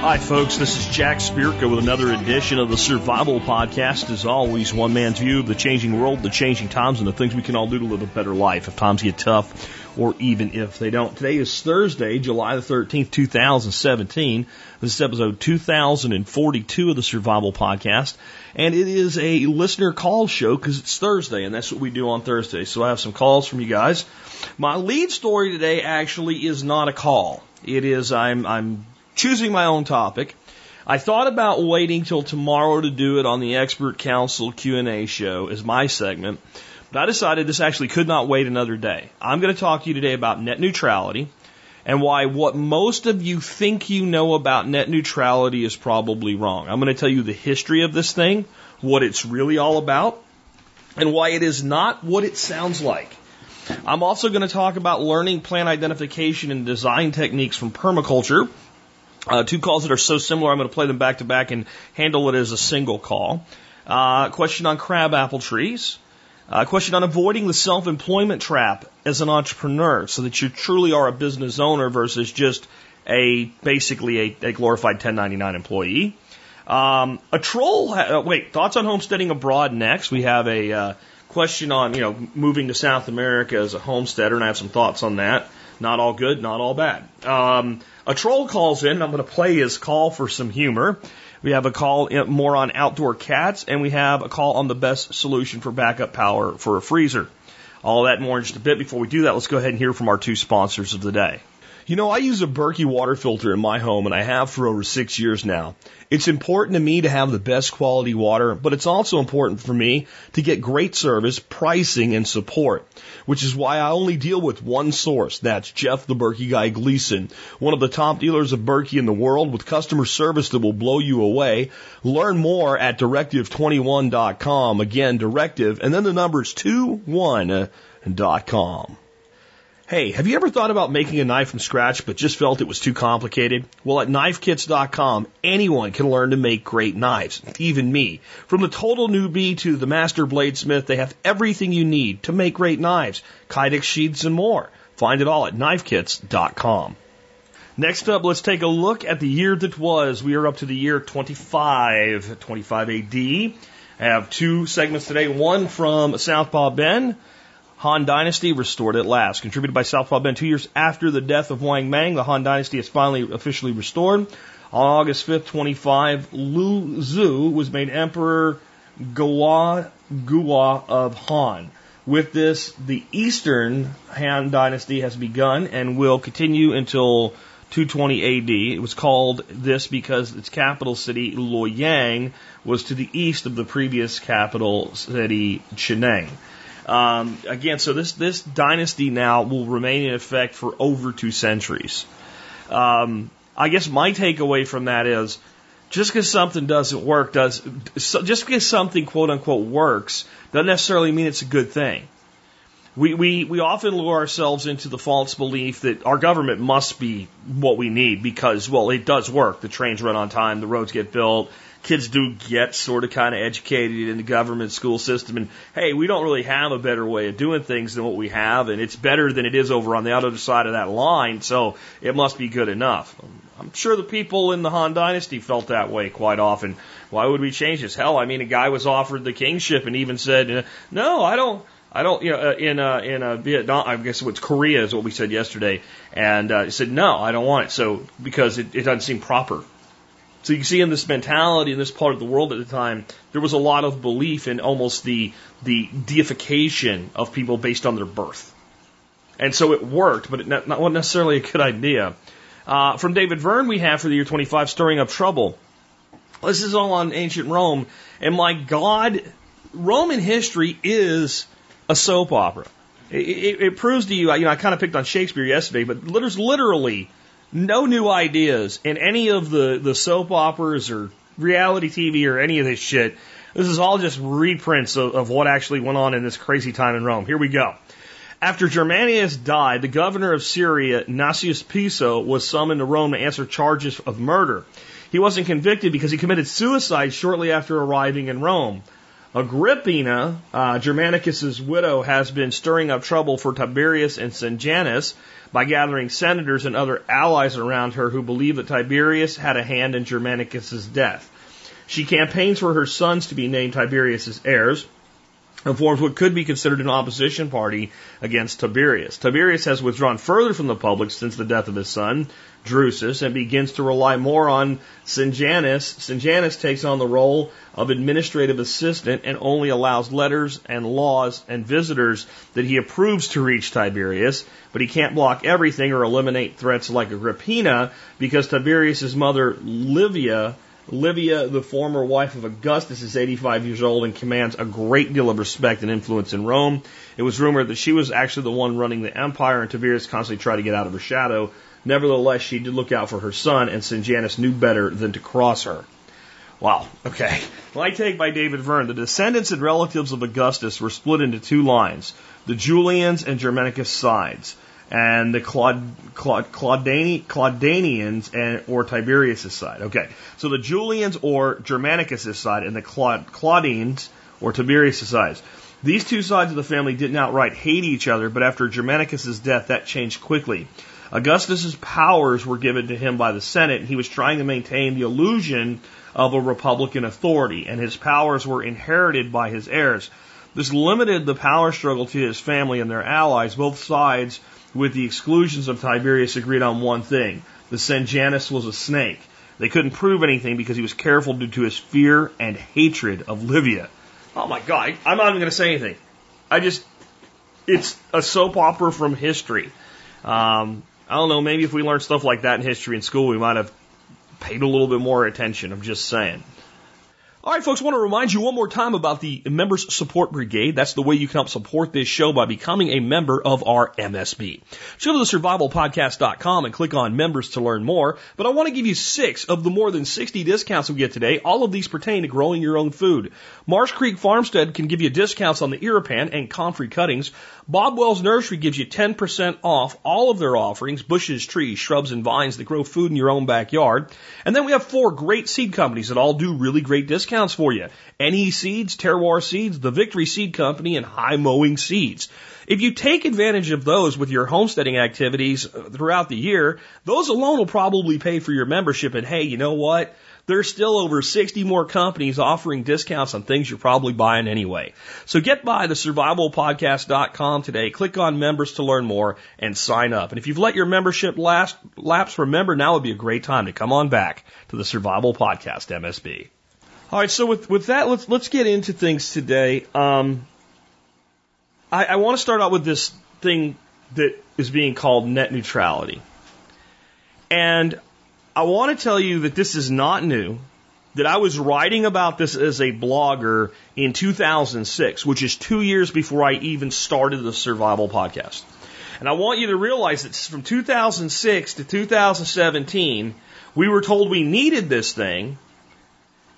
Hi, folks. This is Jack Spirko with another edition of the Survival Podcast. As always, one man's view of the changing world, the changing times, and the things we can all do to live a better life if times get tough or even if they don't. Today is Thursday, July the 13th, 2017. This is episode 2042 of the Survival Podcast. And it is a listener call show because it's Thursday, and that's what we do on Thursday. So I have some calls from you guys. My lead story today actually is not a call. It is I'm I'm choosing my own topic. I thought about waiting till tomorrow to do it on the Expert Council Q&A show as my segment, but I decided this actually could not wait another day. I'm going to talk to you today about net neutrality and why what most of you think you know about net neutrality is probably wrong. I'm going to tell you the history of this thing, what it's really all about, and why it is not what it sounds like. I'm also going to talk about learning plant identification and design techniques from permaculture. Uh, two calls that are so similar, I'm going to play them back to back and handle it as a single call. Uh, question on crab apple trees. A question on avoiding the self-employment trap as an entrepreneur so that you truly are a business owner versus just a basically a, a glorified 1099 employee. Um, a troll. Uh, wait, thoughts on homesteading abroad next. We have a uh, question on you know moving to South America as a homesteader, and I have some thoughts on that. Not all good, not all bad. Um, a troll calls in, I'm going to play his call for some humor. We have a call more on outdoor cats, and we have a call on the best solution for backup power for a freezer. All that more in just a bit. Before we do that, let's go ahead and hear from our two sponsors of the day. You know, I use a Berkey water filter in my home and I have for over six years now. It's important to me to have the best quality water, but it's also important for me to get great service, pricing, and support, which is why I only deal with one source. That's Jeff the Berkey Guy Gleason, one of the top dealers of Berkey in the world with customer service that will blow you away. Learn more at directive21.com. Again, directive, and then the number numbers 21.com. Hey, have you ever thought about making a knife from scratch but just felt it was too complicated? Well, at knifekits.com, anyone can learn to make great knives, even me. From the total newbie to the master bladesmith, they have everything you need to make great knives, kydex sheaths, and more. Find it all at knifekits.com. Next up, let's take a look at the year that was. We are up to the year 25, 25 AD. I have two segments today. One from Southpaw Ben Han Dynasty restored at last. Contributed by Southpaw Ben two years after the death of Wang Mang, the Han Dynasty is finally officially restored. On August 5th, 25, Lu Zu was made Emperor Gua Gua of Han. With this, the Eastern Han Dynasty has begun and will continue until 220 AD. It was called this because its capital city, Luoyang, was to the east of the previous capital city, Cheneng. Um, again, so this this dynasty now will remain in effect for over two centuries. Um, I guess my takeaway from that is just because something doesn't work does just because something quote unquote works doesn't necessarily mean it's a good thing. We, we, we often lure ourselves into the false belief that our government must be what we need because, well, it does work. The trains run on time, the roads get built, kids do get sort of kind of educated in the government school system. And hey, we don't really have a better way of doing things than what we have, and it's better than it is over on the other side of that line, so it must be good enough. I'm sure the people in the Han Dynasty felt that way quite often. Why would we change this? Hell, I mean, a guy was offered the kingship and even said, "No, I don't." I don't, you know, uh, in uh, in uh, Vietnam, I guess it's Korea is what we said yesterday, and uh, he said no, I don't want it. So because it, it doesn't seem proper. So you can see in this mentality in this part of the world at the time, there was a lot of belief in almost the the deification of people based on their birth. And so it worked, but it not, not necessarily a good idea. Uh, from David Verne, we have for the year 25, Stirring Up Trouble. This is all on ancient Rome. And my God, Roman history is a soap opera. It, it, it proves to you, you know, I kind of picked on Shakespeare yesterday, but there's literally no new ideas in any of the, the soap operas or reality TV or any of this shit. This is all just reprints of, of what actually went on in this crazy time in Rome. Here we go. After Germanicus died, the governor of Syria, Nasius Piso, was summoned to Rome to answer charges of murder. He wasn't convicted because he committed suicide shortly after arriving in Rome. Agrippina, uh, Germanicus's widow, has been stirring up trouble for Tiberius and Sejanus by gathering senators and other allies around her who believe that Tiberius had a hand in Germanicus's death. She campaigns for her sons to be named Tiberius's heirs and forms what could be considered an opposition party against Tiberius. Tiberius has withdrawn further from the public since the death of his son, Drusus, and begins to rely more on Sejanus. Sejanus takes on the role of administrative assistant and only allows letters and laws and visitors that he approves to reach Tiberius, but he can't block everything or eliminate threats like Agrippina because Tiberius's mother, Livia, Livia, the former wife of Augustus, is 85 years old and commands a great deal of respect and influence in Rome. It was rumored that she was actually the one running the empire, and Tiberius constantly tried to get out of her shadow. Nevertheless, she did look out for her son, and Sejanus knew better than to cross her. Wow. Okay. My take by David Verne. The descendants and relatives of Augustus were split into two lines the Julians and Germanicus sides and the Claud, Claud, Claudani, Claudanians and, or Tiberius' side. Okay, so the Julians or Germanicus' side and the Claud, Claudines or Tiberius' sides. These two sides of the family didn't outright hate each other, but after Germanicus' death, that changed quickly. Augustus's powers were given to him by the Senate, and he was trying to maintain the illusion of a republican authority, and his powers were inherited by his heirs. This limited the power struggle to his family and their allies. Both sides with the exclusions of Tiberius, agreed on one thing. The Sejanus was a snake. They couldn't prove anything because he was careful due to his fear and hatred of Livia. Oh my God, I'm not even going to say anything. I just, it's a soap opera from history. Um, I don't know, maybe if we learned stuff like that in history in school, we might have paid a little bit more attention. I'm just saying. All right, folks, I want to remind you one more time about the Members Support Brigade. That's the way you can help support this show by becoming a member of our MSB. Go to the survivalpodcast.com and click on members to learn more. But I want to give you six of the more than 60 discounts we get today. All of these pertain to growing your own food. Marsh Creek Farmstead can give you discounts on the Irripan and comfrey cuttings. Bob Wells Nursery gives you 10% off all of their offerings, bushes, trees, shrubs, and vines that grow food in your own backyard. And then we have four great seed companies that all do really great discounts for you. NE Seeds, Terroir Seeds, the Victory Seed Company, and High Mowing Seeds. If you take advantage of those with your homesteading activities uh, throughout the year, those alone will probably pay for your membership. And hey, you know what? There's still over 60 more companies offering discounts on things you're probably buying anyway. So get by the survivalpodcast.com today, click on members to learn more and sign up. And if you've let your membership last, lapse, remember now would be a great time to come on back to the Survival Podcast MSB. All right, so with, with that, let's let's get into things today. Um, I, I want to start out with this thing that is being called net neutrality, and I want to tell you that this is not new, that I was writing about this as a blogger in 2006, which is two years before I even started the Survival Podcast. And I want you to realize that from 2006 to 2017, we were told we needed this thing.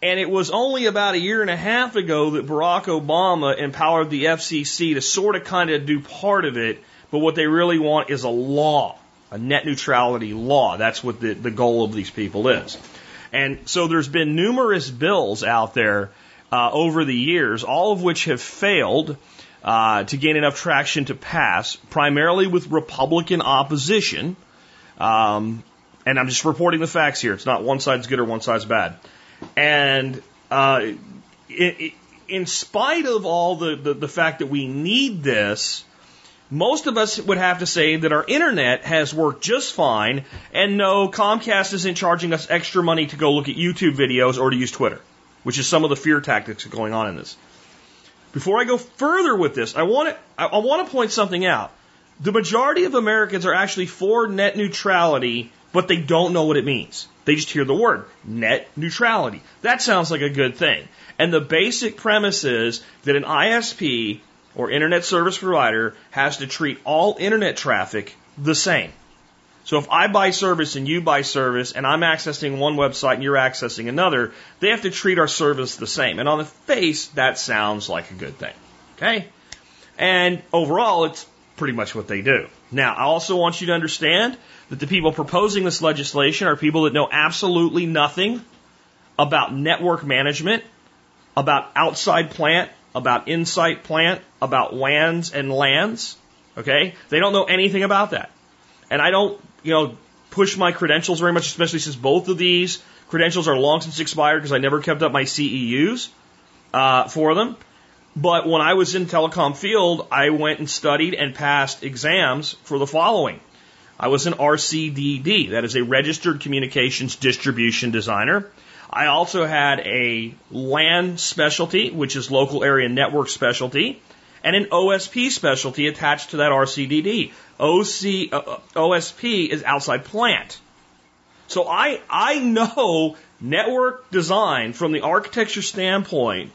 And it was only about a year and a half ago that Barack Obama empowered the FCC to sort of kind of do part of it, but what they really want is a law a net neutrality law. That's what the, the goal of these people is. And so there's been numerous bills out there uh, over the years, all of which have failed uh, to gain enough traction to pass, primarily with Republican opposition. Um, and I'm just reporting the facts here. It's not one side's good or one side's bad. And uh, in spite of all the, the, the fact that we need this, most of us would have to say that our internet has worked just fine, and no, Comcast isn't charging us extra money to go look at YouTube videos or to use Twitter, which is some of the fear tactics going on in this. Before I go further with this, I want to I want to point something out. The majority of Americans are actually for net neutrality, but they don't know what it means. They just hear the word net neutrality. That sounds like a good thing. And the basic premise is that an ISP or internet service provider has to treat all internet traffic the same. So if I buy service and you buy service and I'm accessing one website and you're accessing another, they have to treat our service the same. And on the face, that sounds like a good thing. Okay? And overall, it's pretty much what they do. Now, I also want you to understand that the people proposing this legislation are people that know absolutely nothing about network management about outside plant, about inside plant, about WANs and LANs. Okay? They don't know anything about that. And I don't, you know, push my credentials very much, especially since both of these credentials are long since expired because I never kept up my CEUs uh, for them. But when I was in telecom field, I went and studied and passed exams for the following. I was an RCDD, that is a registered communications distribution designer. I also had a LAN specialty, which is local area network specialty, and an OSP specialty attached to that RCDD. OC, uh, OSP is outside plant. So I, I know network design from the architecture standpoint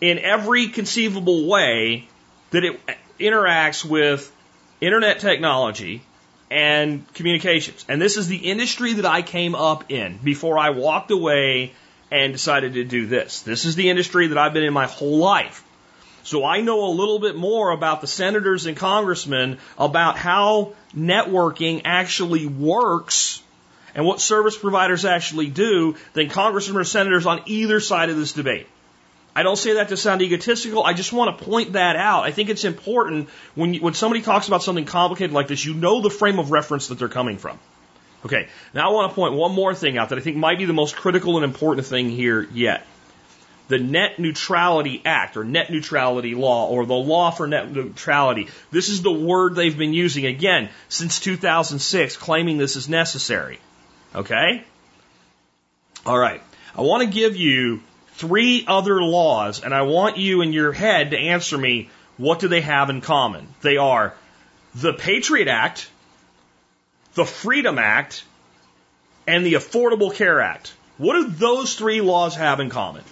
in every conceivable way that it interacts with internet technology and communications. And this is the industry that I came up in before I walked away and decided to do this. This is the industry that I've been in my whole life. So I know a little bit more about the senators and congressmen about how networking actually works and what service providers actually do than congressmen or senators on either side of this debate. I don't say that to sound egotistical. I just want to point that out. I think it's important when you, when somebody talks about something complicated like this, you know the frame of reference that they're coming from. Okay. Now I want to point one more thing out that I think might be the most critical and important thing here yet. The Net Neutrality Act or Net Neutrality Law or the Law for Net Neutrality. This is the word they've been using again since 2006, claiming this is necessary. Okay? All right. I want to give you three other laws, and I want you in your head to answer me what do they have in common? They are the Patriot Act, the Freedom Act, and the Affordable Care Act. What do those three laws have in common?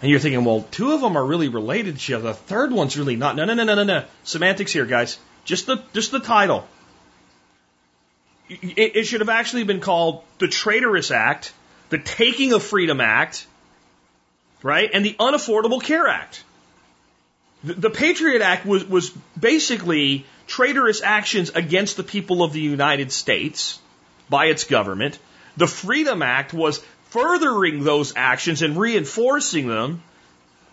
And you're thinking, well, two of them are really related to. The third one's really not. No, no, no, no, no, no. Semantics here, guys. Just the just the title. It, it should have actually been called the Traitorous Act the Taking of Freedom Act, right, and the Unaffordable Care Act. The, the Patriot Act was, was basically traitorous actions against the people of the United States by its government. The Freedom Act was furthering those actions and reinforcing them.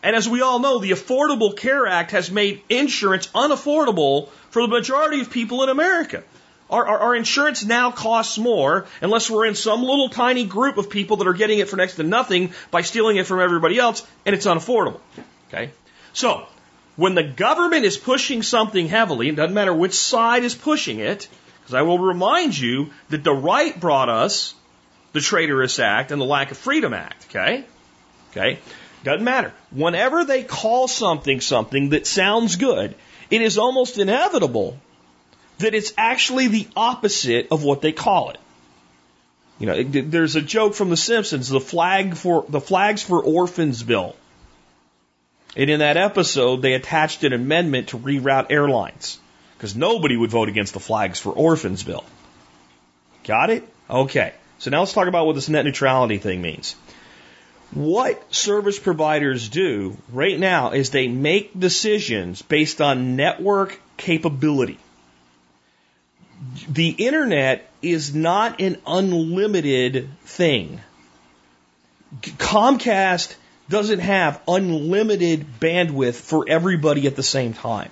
And as we all know, the Affordable Care Act has made insurance unaffordable for the majority of people in America. Our, our, our, insurance now costs more unless we're in some little tiny group of people that are getting it for next to nothing by stealing it from everybody else, and it's unaffordable. Okay? So, when the government is pushing something heavily, it doesn't matter which side is pushing it, because I will remind you that the right brought us the Traitorous Act and the Lack of Freedom Act. Okay? Okay? Doesn't matter. Whenever they call something something that sounds good, it is almost inevitable that it's actually the opposite of what they call it. You know, there's a joke from The Simpsons, the flag for the flags for orphans bill. And in that episode, they attached an amendment to reroute airlines because nobody would vote against the flags for orphans bill. Got it? Okay. So now let's talk about what this net neutrality thing means. What service providers do right now is they make decisions based on network capability the internet is not an unlimited thing. Comcast doesn't have unlimited bandwidth for everybody at the same time.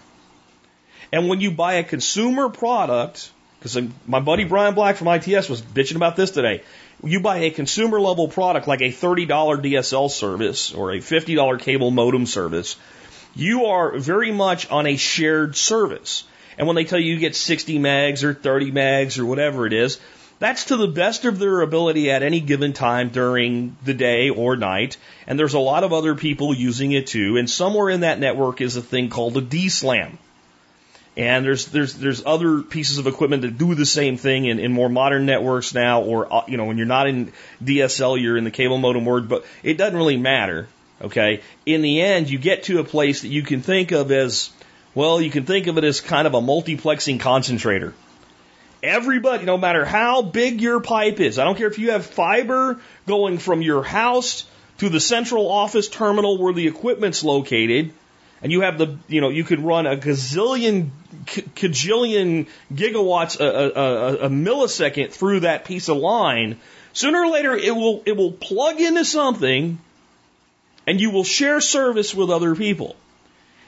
And when you buy a consumer product, because my buddy Brian Black from ITS was bitching about this today. You buy a consumer level product like a $30 DSL service or a $50 cable modem service, you are very much on a shared service. And when they tell you you get 60 megs or 30 megs or whatever it is, that's to the best of their ability at any given time during the day or night. And there's a lot of other people using it too. And somewhere in that network is a thing called a DSLAM. And there's there's there's other pieces of equipment that do the same thing in, in more modern networks now, or uh, you know when you're not in DSL, you're in the cable modem word, but it doesn't really matter. Okay, in the end, you get to a place that you can think of as well, you can think of it as kind of a multiplexing concentrator. Everybody, no matter how big your pipe is, I don't care if you have fiber going from your house to the central office terminal where the equipment's located, and you have the, you know, you could run a gazillion, cajillion gigawatts a, a, a, a millisecond through that piece of line. Sooner or later, it will, it will plug into something and you will share service with other people.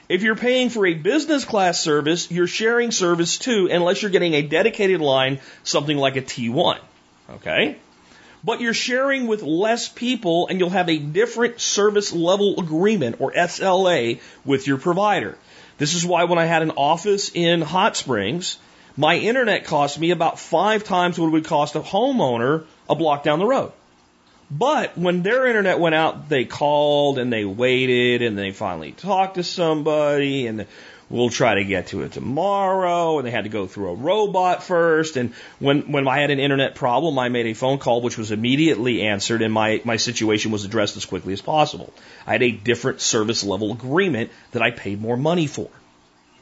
If you're paying for a business class service, you're sharing service too, unless you're getting a dedicated line, something like a T1. Okay? But you're sharing with less people and you'll have a different service level agreement or SLA with your provider. This is why when I had an office in Hot Springs, my internet cost me about five times what it would cost a homeowner a block down the road. But when their internet went out, they called and they waited and they finally talked to somebody and we'll try to get to it tomorrow. And they had to go through a robot first. And when, when I had an internet problem, I made a phone call which was immediately answered and my, my situation was addressed as quickly as possible. I had a different service level agreement that I paid more money for.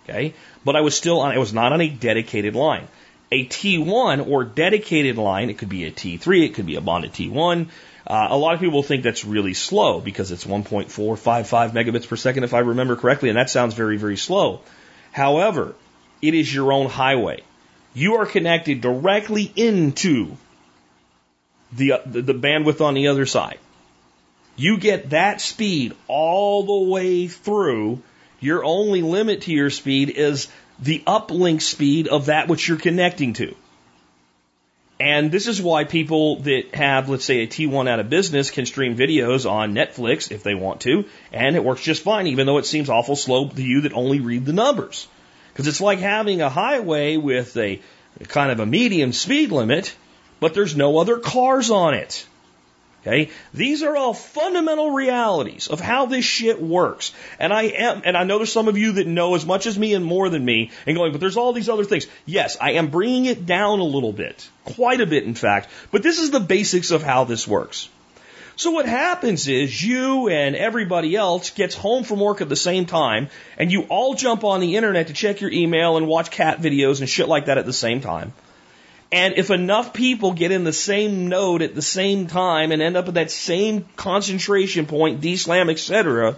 Okay. But I was still on, it was not on a dedicated line. A T1 or dedicated line, it could be a T3, it could be a bonded T1. Uh, a lot of people think that's really slow because it's 1.455 megabits per second, if I remember correctly, and that sounds very, very slow. However, it is your own highway. You are connected directly into the, the, the bandwidth on the other side. You get that speed all the way through. Your only limit to your speed is the uplink speed of that which you're connecting to. And this is why people that have, let's say, a T1 out of business can stream videos on Netflix if they want to, and it works just fine, even though it seems awful slow to you that only read the numbers. Because it's like having a highway with a kind of a medium speed limit, but there's no other cars on it. Okay? These are all fundamental realities of how this shit works. And I am, and I know there's some of you that know as much as me and more than me and going, but there's all these other things. Yes, I am bringing it down a little bit. Quite a bit, in fact. But this is the basics of how this works. So what happens is you and everybody else gets home from work at the same time and you all jump on the internet to check your email and watch cat videos and shit like that at the same time. And if enough people get in the same node at the same time and end up at that same concentration point, DSLAM, etc.,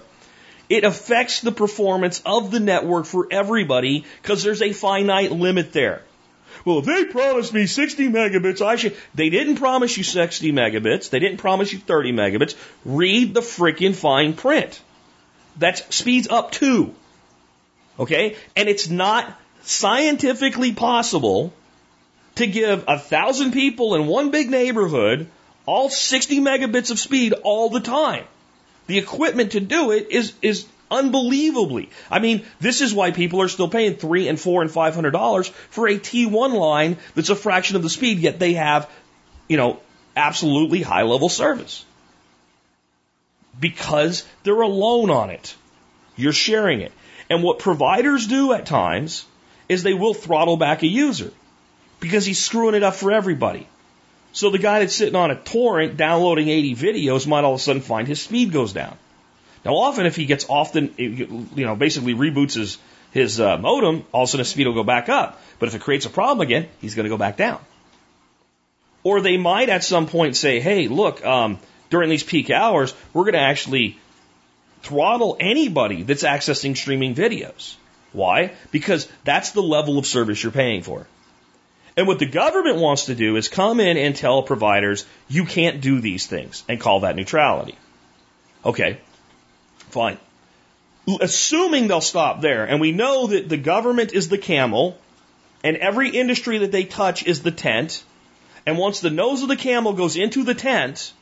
it affects the performance of the network for everybody because there's a finite limit there. Well, if they promised me 60 megabits, I should. They didn't promise you 60 megabits. They didn't promise you 30 megabits. Read the freaking fine print. That speeds up to. Okay? And it's not scientifically possible to give a thousand people in one big neighborhood all 60 megabits of speed all the time. The equipment to do it is, is unbelievably. I mean, this is why people are still paying three and four and five hundred dollars for a T1 line that's a fraction of the speed, yet they have, you know, absolutely high level service. Because they're alone on it. You're sharing it. And what providers do at times is they will throttle back a user because he's screwing it up for everybody. So the guy that's sitting on a torrent downloading 80 videos might all of a sudden find his speed goes down. Now, often if he gets often, you know, basically reboots his, his uh, modem, all of a sudden his speed will go back up. But if it creates a problem again, he's going to go back down. Or they might at some point say, hey, look, um, during these peak hours, we're going to actually throttle anybody that's accessing streaming videos. Why? Because that's the level of service you're paying for. And what the government wants to do is come in and tell providers, you can't do these things and call that neutrality. Okay, fine. Assuming they'll stop there, and we know that the government is the camel, and every industry that they touch is the tent, and once the nose of the camel goes into the tent,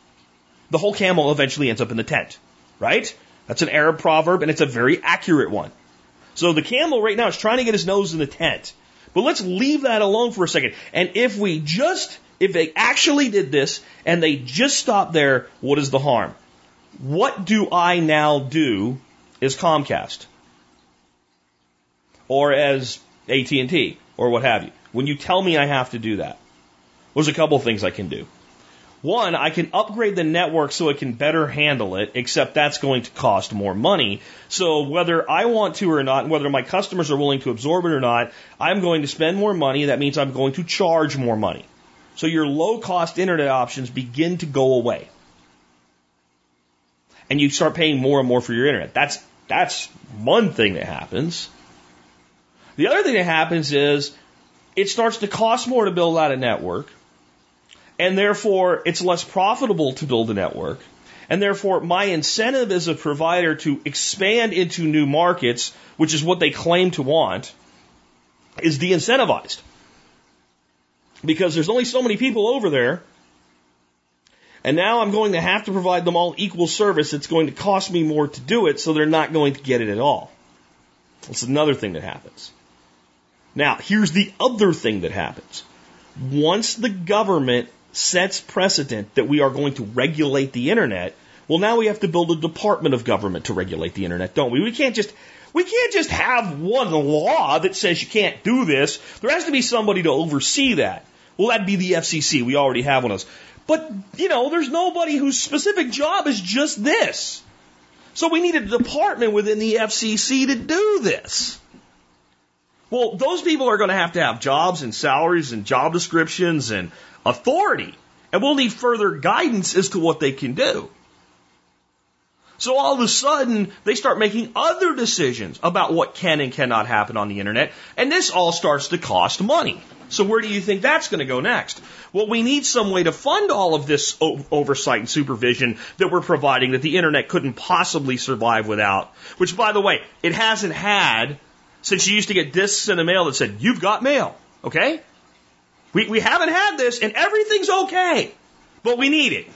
the whole camel eventually ends up in the tent, right? That's an Arab proverb, and it's a very accurate one. So the camel right now is trying to get his nose in the tent. But let's leave that alone for a second. And if we just, if they actually did this and they just stopped there, what is the harm? What do I now do as Comcast? Or as AT&T or what have you? When you tell me I have to do that, there's a couple of things I can do. One, I can upgrade the network so it can better handle it, except that's going to cost more money. So whether I want to or not, whether my customers are willing to absorb it or not, I'm going to spend more money. That means I'm going to charge more money. So your low cost internet options begin to go away. And you start paying more and more for your internet. That's, that's one thing that happens. The other thing that happens is it starts to cost more to build out a network and therefore it's less profitable to build a network. And therefore, my incentive as a provider to expand into new markets, which is what they claim to want, is de incentivized. Because there's only so many people over there. And now I'm going to have to provide them all equal service. It's going to cost me more to do it, so they're not going to get it at all. That's another thing that happens. Now, here's the other thing that happens. Once the government sets precedent that we are going to regulate the internet, well, now we have to build a department of government to regulate the internet, don't we? We can't just we can't just have one law that says you can't do this. There has to be somebody to oversee that. Well, that'd be the FCC. We already have one of those. But, you know, there's nobody whose specific job is just this. So we need a department within the FCC to do this. Well, those people are going to have to have jobs and salaries and job descriptions and authority. And we'll need further guidance as to what they can do. So all of a sudden, they start making other decisions about what can and cannot happen on the internet, and this all starts to cost money. So where do you think that's going to go next? Well, we need some way to fund all of this oversight and supervision that we're providing that the internet couldn't possibly survive without. Which, by the way, it hasn't had since you used to get discs in the mail that said, you've got mail. Okay? We, we haven't had this and everything's okay, but we need it.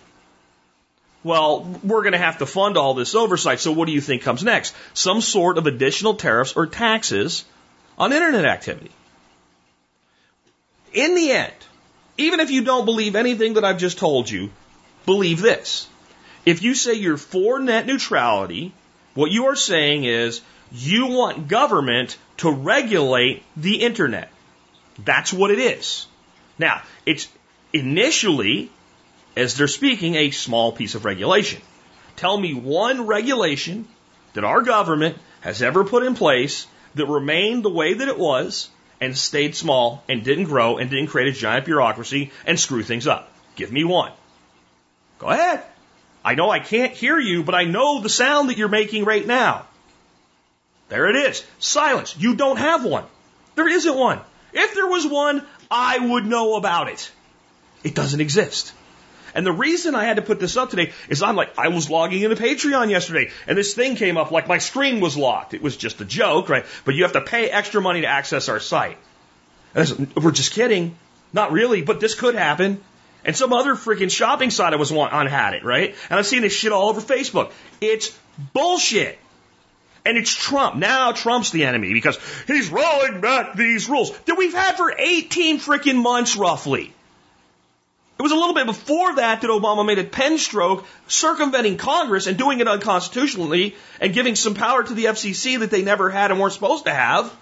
Well, we're going to have to fund all this oversight. So what do you think comes next? Some sort of additional tariffs or taxes on internet activity. In the end, even if you don't believe anything that I've just told you, believe this. If you say you're for net neutrality, what you are saying is you want government to regulate the internet. That's what it is. Now, it's initially, as they're speaking, a small piece of regulation. Tell me one regulation that our government has ever put in place that remained the way that it was and stayed small and didn't grow and didn't create a giant bureaucracy and screw things up. Give me one. Go ahead. I know I can't hear you, but I know the sound that you're making right now. There it is. Silence. You don't have one. There isn't one. If there was one, I would know about it. It doesn't exist. And the reason I had to put this up today is I'm like, I was logging into Patreon yesterday and this thing came up like my screen was locked. It was just a joke, right? But you have to pay extra money to access our site. And we're just kidding. Not really, but this could happen. And some other freaking shopping site I was on had it, right? And I've seen this shit all over Facebook. It's bullshit. And it's Trump. Now Trump's the enemy because he's rolling back these rules that we've had for 18 freaking months roughly. It was a little bit before that that Obama made a pen stroke circumventing Congress and doing it unconstitutionally and giving some power to the FCC that they never had and weren't supposed to have.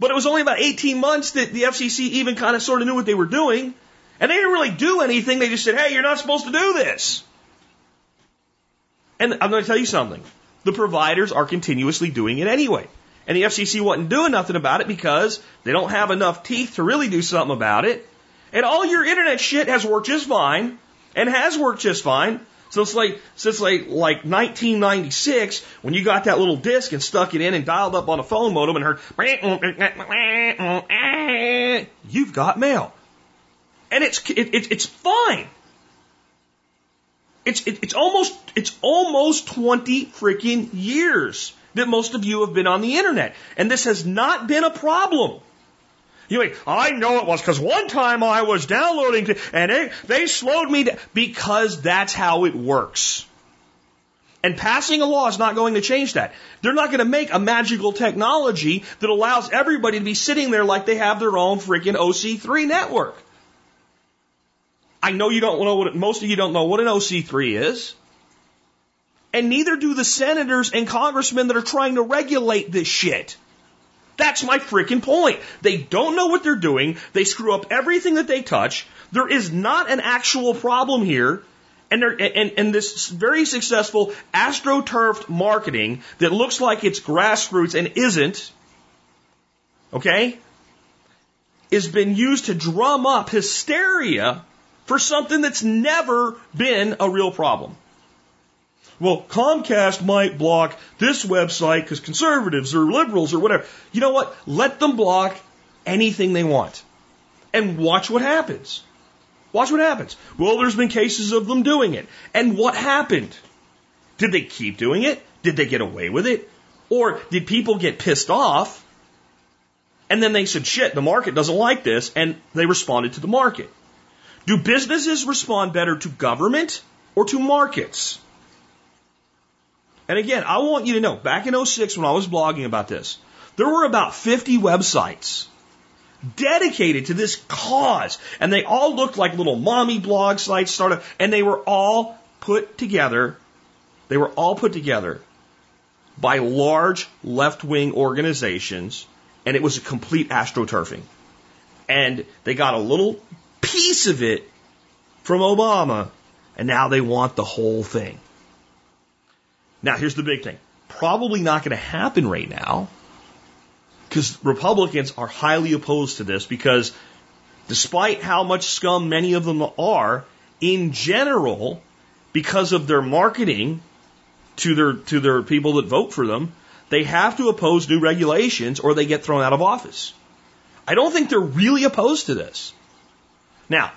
But it was only about 18 months that the FCC even kind of sort of knew what they were doing. And they didn't really do anything. They just said, hey, you're not supposed to do this. And I'm going to tell you something. The providers are continuously doing it anyway. And the FCC wasn't doing nothing about it because they don't have enough teeth to really do something about it. And all your internet shit has worked just fine and has worked just fine since like since like like 1996 when you got that little disc and stuck it in and dialed up on a phone modem and heard you've got mail and it's it, it, it's fine it's it, it's almost it's almost 20 freaking years that most of you have been on the internet, and this has not been a problem. You I know it was because one time I was downloading and they, they slowed me down because that's how it works. And passing a law is not going to change that. They're not going to make a magical technology that allows everybody to be sitting there like they have their own freaking OC3 network. I know you don't know what, most of you don't know what an OC3 is. And neither do the senators and congressmen that are trying to regulate this shit. That's my freaking point. They don't know what they're doing. They screw up everything that they touch. There is not an actual problem here. And, and, and this very successful astroturfed marketing that looks like it's grassroots and isn't, okay, has been used to drum up hysteria for something that's never been a real problem. Well, Comcast might block this website because conservatives or liberals or whatever. You know what? Let them block anything they want and watch what happens. Watch what happens. Well, there's been cases of them doing it. And what happened? Did they keep doing it? Did they get away with it? Or did people get pissed off and then they said, shit, the market doesn't like this, and they responded to the market. Do businesses respond better to government or to markets? And again, I want you to know, back in 06 when I was blogging about this, there were about 50 websites dedicated to this cause. And they all looked like little mommy blog sites started, and they were all put together. They were all put together by large left wing organizations and it was a complete astroturfing. And they got a little piece of it from Obama, and now they want the whole thing. Now, here's the big thing. Probably not going to happen right now because Republicans are highly opposed to this because despite how much scum many of them are, in general, because of their marketing to their, to their people that vote for them, they have to oppose new regulations or they get thrown out of office. I don't think they're really opposed to this. Now,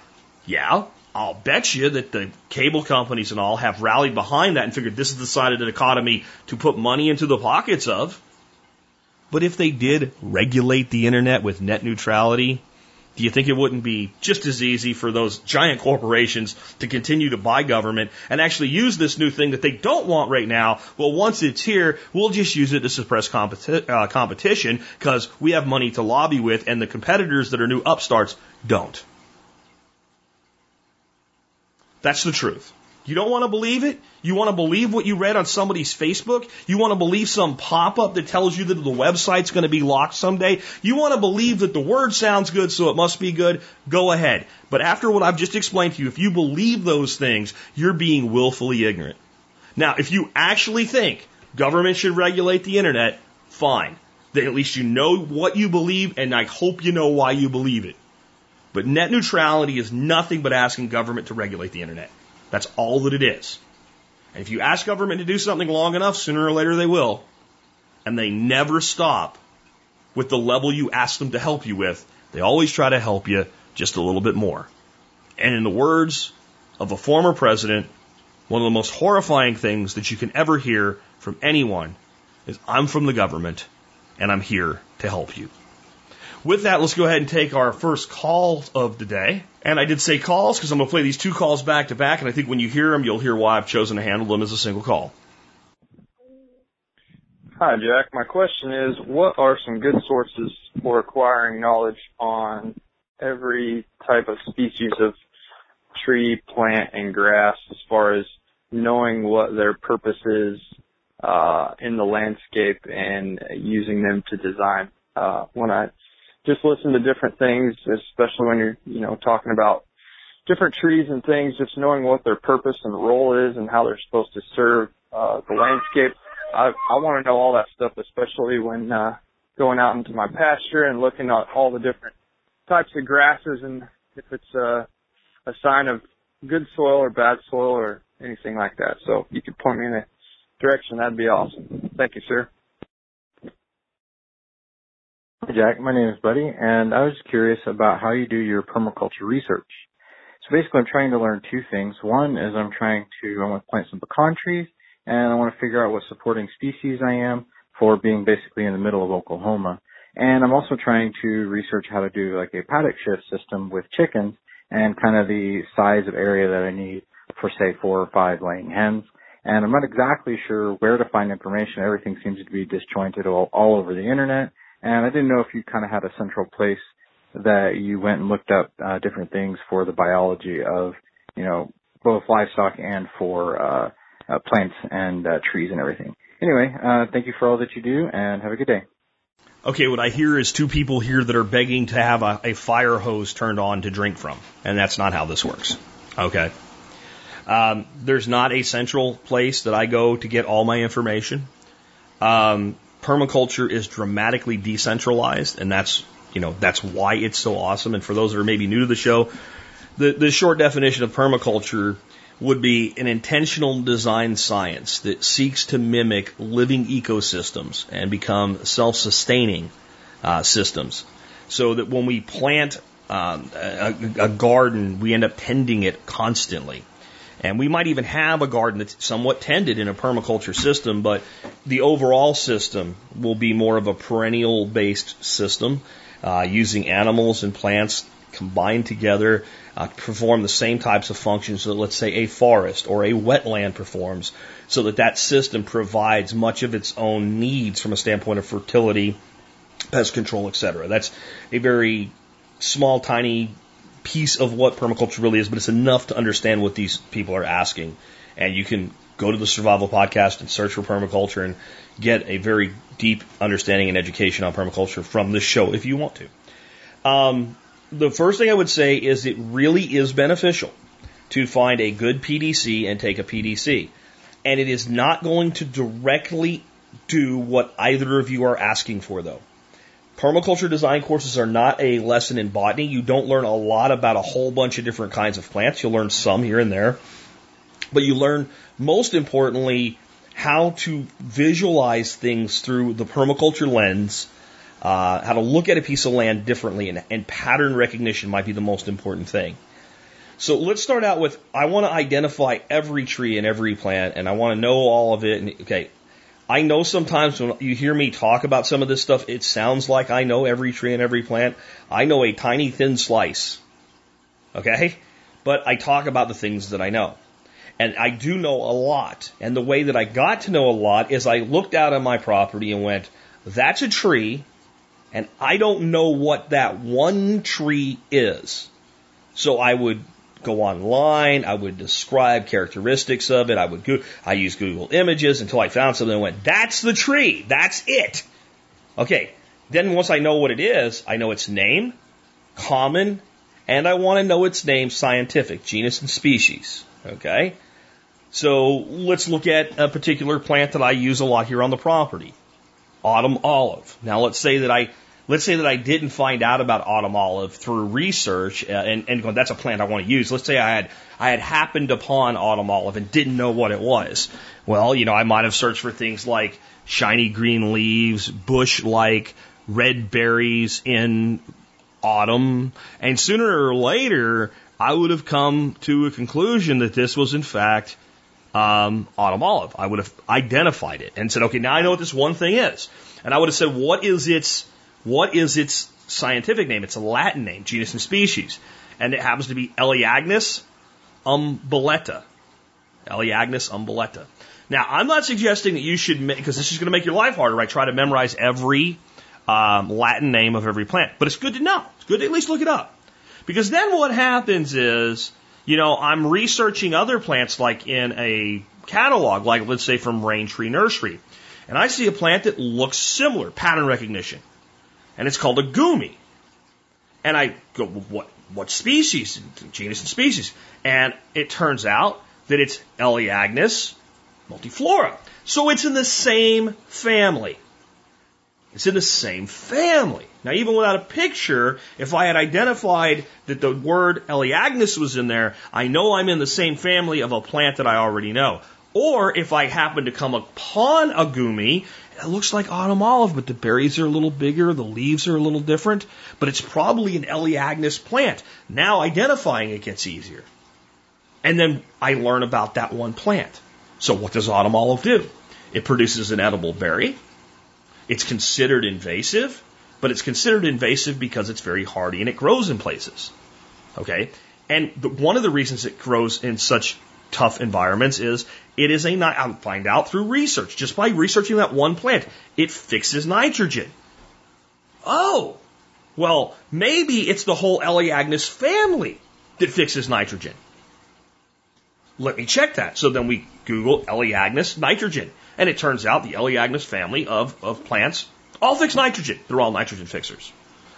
yeah, I'll bet you that the cable companies and all have rallied behind that and figured this is the side of the economy to put money into the pockets of. But if they did regulate the internet with net neutrality, do you think it wouldn't be just as easy for those giant corporations to continue to buy government and actually use this new thing that they don't want right now? Well, once it's here, we'll just use it to suppress competi- uh, competition because we have money to lobby with and the competitors that are new upstarts don't. That's the truth. You don't want to believe it? You want to believe what you read on somebody's Facebook? You want to believe some pop up that tells you that the website's going to be locked someday? You want to believe that the word sounds good, so it must be good? Go ahead. But after what I've just explained to you, if you believe those things, you're being willfully ignorant. Now, if you actually think government should regulate the internet, fine. Then at least you know what you believe, and I hope you know why you believe it. But net neutrality is nothing but asking government to regulate the internet. That's all that it is. And if you ask government to do something long enough, sooner or later they will. And they never stop with the level you ask them to help you with. They always try to help you just a little bit more. And in the words of a former president, one of the most horrifying things that you can ever hear from anyone is, I'm from the government and I'm here to help you. With that, let's go ahead and take our first call of the day. And I did say calls because I'm going to play these two calls back to back. And I think when you hear them, you'll hear why I've chosen to handle them as a single call. Hi, Jack. My question is, what are some good sources for acquiring knowledge on every type of species of tree, plant, and grass as far as knowing what their purpose is uh, in the landscape and using them to design? Uh, when I just listen to different things, especially when you're, you know, talking about different trees and things, just knowing what their purpose and role is and how they're supposed to serve uh, the landscape. I, I want to know all that stuff, especially when uh, going out into my pasture and looking at all the different types of grasses and if it's uh, a sign of good soil or bad soil or anything like that. So if you could point me in a direction, that'd be awesome. Thank you, sir. Hi, Jack. My name is Buddy, and I was curious about how you do your permaculture research. So basically, I'm trying to learn two things. One is I'm trying to, I want to plant some pecan trees, and I want to figure out what supporting species I am for being basically in the middle of Oklahoma. And I'm also trying to research how to do like a paddock shift system with chickens and kind of the size of area that I need for say four or five laying hens. And I'm not exactly sure where to find information. Everything seems to be disjointed all, all over the internet. And I didn't know if you kind of had a central place that you went and looked up uh, different things for the biology of, you know, both livestock and for uh, uh, plants and uh, trees and everything. Anyway, uh, thank you for all that you do, and have a good day. Okay, what I hear is two people here that are begging to have a, a fire hose turned on to drink from, and that's not how this works. Okay. Um, there's not a central place that I go to get all my information. Um, permaculture is dramatically decentralized, and that's you know that's why it's so awesome. And for those that are maybe new to the show, the the short definition of permaculture would be an intentional design science that seeks to mimic living ecosystems and become self-sustaining uh, systems, so that when we plant um, a, a garden, we end up tending it constantly. And we might even have a garden that's somewhat tended in a permaculture system, but the overall system will be more of a perennial based system uh, using animals and plants combined together uh, perform the same types of functions that, let's say, a forest or a wetland performs, so that that system provides much of its own needs from a standpoint of fertility, pest control, etc. That's a very small, tiny piece of what permaculture really is, but it's enough to understand what these people are asking. And you can go to the Survival Podcast and search for permaculture and get a very deep understanding and education on permaculture from this show if you want to. Um, the first thing I would say is it really is beneficial to find a good PDC and take a PDC. And it is not going to directly do what either of you are asking for, though. Permaculture design courses are not a lesson in botany. You don't learn a lot about a whole bunch of different kinds of plants. You'll learn some here and there. But you learn, most importantly, how to visualize things through the permaculture lens, uh, how to look at a piece of land differently, and, and pattern recognition might be the most important thing. So let's start out with I want to identify every tree and every plant, and I want to know all of it. And, okay, I know sometimes when you hear me talk about some of this stuff, it sounds like I know every tree and every plant. I know a tiny thin slice. Okay? But I talk about the things that I know. And I do know a lot. And the way that I got to know a lot is I looked out on my property and went, that's a tree, and I don't know what that one tree is. So I would go online. I would describe characteristics of it. I would go, I use Google Images until I found something and went, that's the tree. That's it. Okay. Then once I know what it is, I know its name, common, and I want to know its name scientific, genus and species. Okay. So let's look at a particular plant that I use a lot here on the property. Autumn olive. Now let's say that I let's say that I didn't find out about autumn olive through research uh, and, and that's a plant I want to use. Let's say I had, I had happened upon autumn olive and didn't know what it was. Well, you know, I might have searched for things like shiny green leaves, bush like red berries in autumn. And sooner or later, I would have come to a conclusion that this was in fact um, autumn olive. I would have identified it and said, okay, now I know what this one thing is. And I would have said, what is its what is its scientific name? It's a Latin name, genus and species. And it happens to be Elaeagnus umbellata. Elaeagnus umbellata. Now, I'm not suggesting that you should, because this is going to make your life harder, right? Try to memorize every um, Latin name of every plant. But it's good to know. It's good to at least look it up. Because then what happens is, you know, I'm researching other plants like in a catalog, like let's say from Raintree Nursery. And I see a plant that looks similar, pattern recognition and it's called a gumi. And I go, what, what species? Genus and species. And it turns out that it's Elaeagnus multiflora. So it's in the same family. It's in the same family. Now, even without a picture, if I had identified that the word Elaeagnus was in there, I know I'm in the same family of a plant that I already know. Or if I happen to come upon a gumi it looks like autumn olive, but the berries are a little bigger, the leaves are a little different, but it's probably an Elaeagnus plant. Now identifying it gets easier. And then I learn about that one plant. So what does autumn olive do? It produces an edible berry. It's considered invasive, but it's considered invasive because it's very hardy and it grows in places. Okay? And the, one of the reasons it grows in such tough environments is it is a, I'll find out through research, just by researching that one plant, it fixes nitrogen. Oh, well, maybe it's the whole Elaeagnus family that fixes nitrogen. Let me check that. So then we Google Elaeagnus nitrogen. And it turns out the Elaeagnus family of, of plants all fix nitrogen. They're all nitrogen fixers.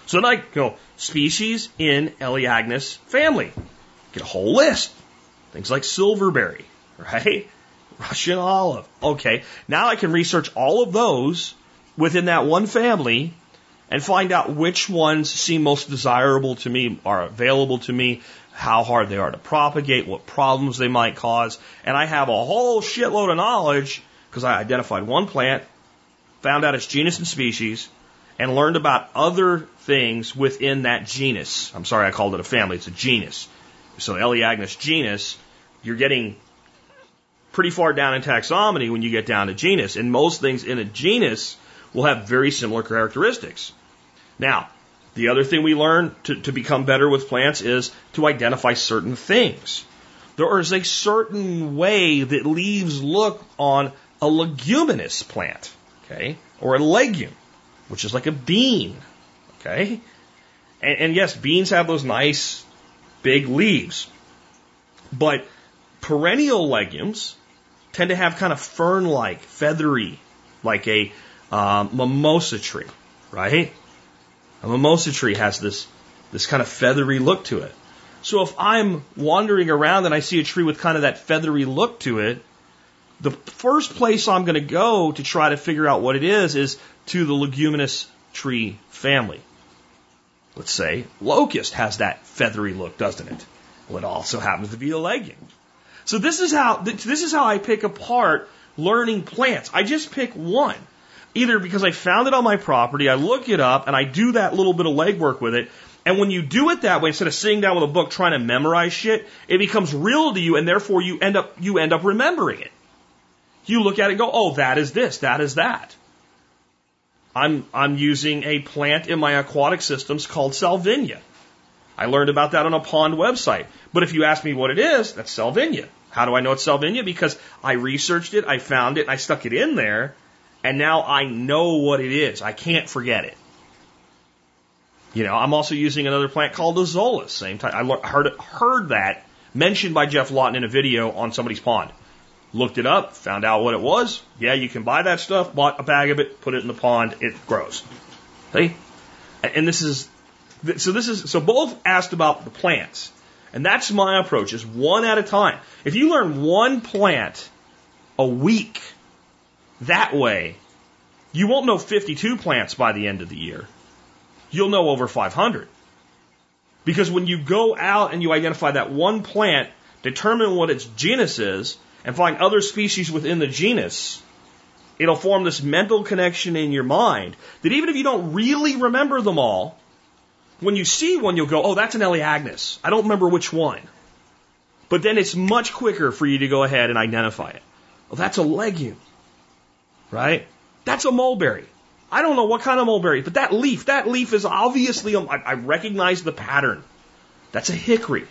So then I go, species in Elaeagnus family. Get a whole list. Things like silverberry, right? Russian olive. Okay. Now I can research all of those within that one family and find out which ones seem most desirable to me, are available to me, how hard they are to propagate, what problems they might cause. And I have a whole shitload of knowledge because I identified one plant, found out its genus and species, and learned about other things within that genus. I'm sorry I called it a family, it's a genus. So Elaeagnus genus, you're getting pretty far down in taxonomy when you get down to genus. And most things in a genus will have very similar characteristics. Now, the other thing we learn to, to become better with plants is to identify certain things. There is a certain way that leaves look on a leguminous plant, okay, or a legume, which is like a bean, okay. And, and yes, beans have those nice big leaves, but perennial legumes tend to have kind of fern-like, feathery, like a um, mimosa tree, right? A mimosa tree has this this kind of feathery look to it. So if I'm wandering around and I see a tree with kind of that feathery look to it, the first place I'm going to go to try to figure out what it is is to the leguminous tree family. Let's say locust has that feathery look, doesn't it? Well, it also happens to be a legume. So this is how this is how I pick apart learning plants. I just pick one. Either because I found it on my property, I look it up, and I do that little bit of legwork with it. And when you do it that way, instead of sitting down with a book trying to memorize shit, it becomes real to you, and therefore you end up you end up remembering it. You look at it and go, oh, that is this, that is that. I'm I'm using a plant in my aquatic systems called salvinia. I learned about that on a pond website. But if you ask me what it is, that's salvinia. How do I know it's salvinia? Because I researched it, I found it, I stuck it in there, and now I know what it is. I can't forget it. You know, I'm also using another plant called Azolla. Same time. I heard heard that mentioned by Geoff Lawton in a video on somebody's pond. Looked it up, found out what it was. Yeah, you can buy that stuff. Bought a bag of it, put it in the pond. It grows. See, and this is so. This is so. Both asked about the plants, and that's my approach: is one at a time. If you learn one plant a week that way, you won't know 52 plants by the end of the year you'll know over 500. Because when you go out and you identify that one plant, determine what its genus is, and find other species within the genus, it'll form this mental connection in your mind that even if you don't really remember them all, when you see one, you'll go, oh, that's an Elaeagnus. I don't remember which one. But then it's much quicker for you to go ahead and identify it. Well, that's a legume, right? That's a mulberry. I don't know what kind of mulberry, but that leaf, that leaf is obviously, I, I recognize the pattern. That's a hickory.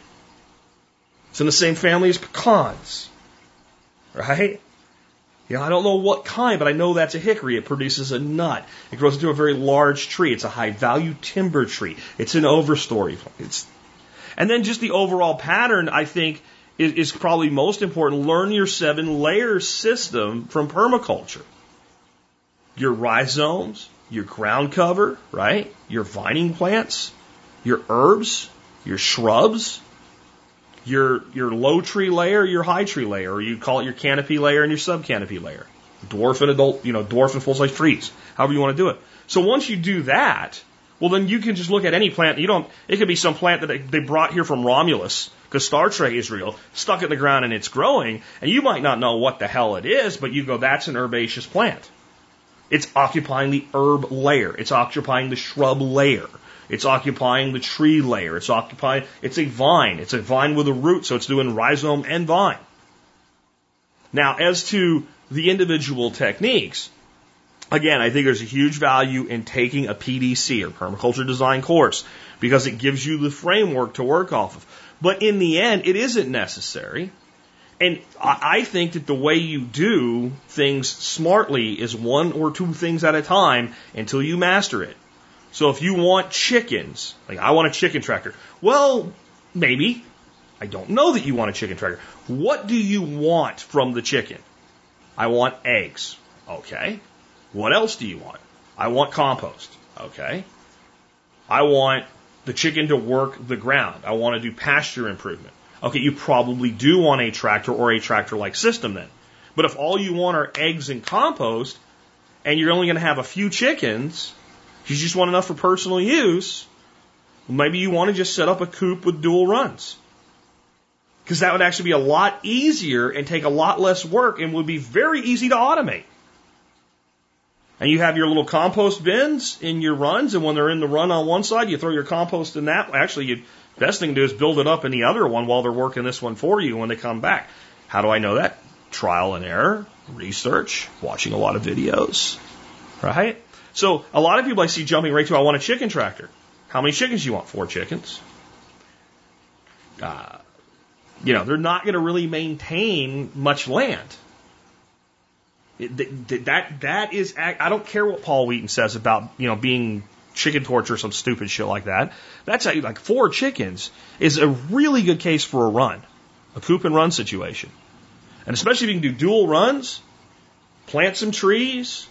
It's in the same family as pecans, right? You know, I don't know what kind, but I know that's a hickory. It produces a nut. It grows into a very large tree. It's a high value timber tree. It's an overstory. It's, and then just the overall pattern, I think, is, is probably most important. Learn your seven layer system from permaculture your rhizomes, your ground cover, right? Your vining plants, your herbs, your shrubs, your your low tree layer, your high tree layer, or you call it your canopy layer and your sub canopy layer. Dwarf and adult, you know, dwarf and full size trees, however you want to do it. So once you do that, well then you can just look at any plant. You don't. It could be some plant that they, brought here from Romulus because Star Trek is real, stuck in the ground and it's growing, and you might not know what the hell it is, but you go, that's an herbaceous plant. It's occupying the herb layer. It's occupying the shrub layer. It's occupying the tree layer. It's occupying, it's a vine. It's a vine with a root, so it's doing rhizome and vine. Now, as to the individual techniques, again, I think there's a huge value in taking a PDC or permaculture design course because it gives you the framework to work off of. But in the end, it isn't necessary. And I think that the way you do things smartly is one or two things at a time until you master it. So if you want chickens, like I want a chicken tractor, well, maybe. I don't know that you want a chicken tractor. What do you want from the chicken? I want eggs. Okay. What else do you want? I want compost. Okay. I want the chicken to work the ground. I want to do pasture improvement. Okay, you probably do want a tractor or a tractor like system then. But if all you want are eggs and compost, and you're only going to have a few chickens, you just want enough for personal use, maybe you want to just set up a coop with dual runs. Because that would actually be a lot easier and take a lot less work and would be very easy to automate. And you have your little compost bins in your runs, and when they're in the run on one side, you throw your compost in that. Actually, you best thing to do is build it up in the other one while they're working this one for you when they come back. How do I know that? Trial and error, research, watching a lot of videos, right? So a lot of people I see jumping right to, I want a chicken tractor. How many chickens do you want? Four chickens. Uh, you know, they're not going to really maintain much land. It, that that is I don't care what Paul Wheaton says about you know being chicken torture or some stupid shit like that. That's like four chickens is a really good case for a run, a coop and run situation, and especially if you can do dual runs, plant some trees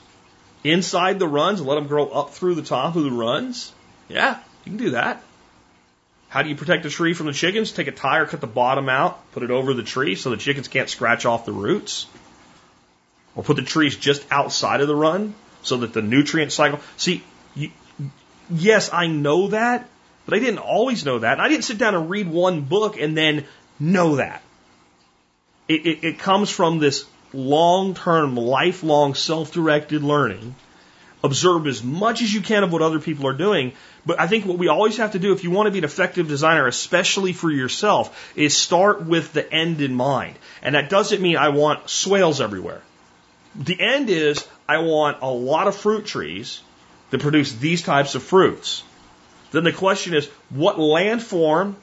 inside the runs and let them grow up through the top of the runs. Yeah, you can do that. How do you protect the tree from the chickens? Take a tire, cut the bottom out, put it over the tree so the chickens can't scratch off the roots. Or put the trees just outside of the run so that the nutrient cycle. See, you, yes, I know that, but I didn't always know that. I didn't sit down and read one book and then know that. It, it, it comes from this long term, lifelong self directed learning observe as much as you can of what other people are doing. But I think what we always have to do if you want to be an effective designer, especially for yourself, is start with the end in mind. And that doesn't mean I want swales everywhere. The end is I want a lot of fruit trees that produce these types of fruits. Then the question is what landform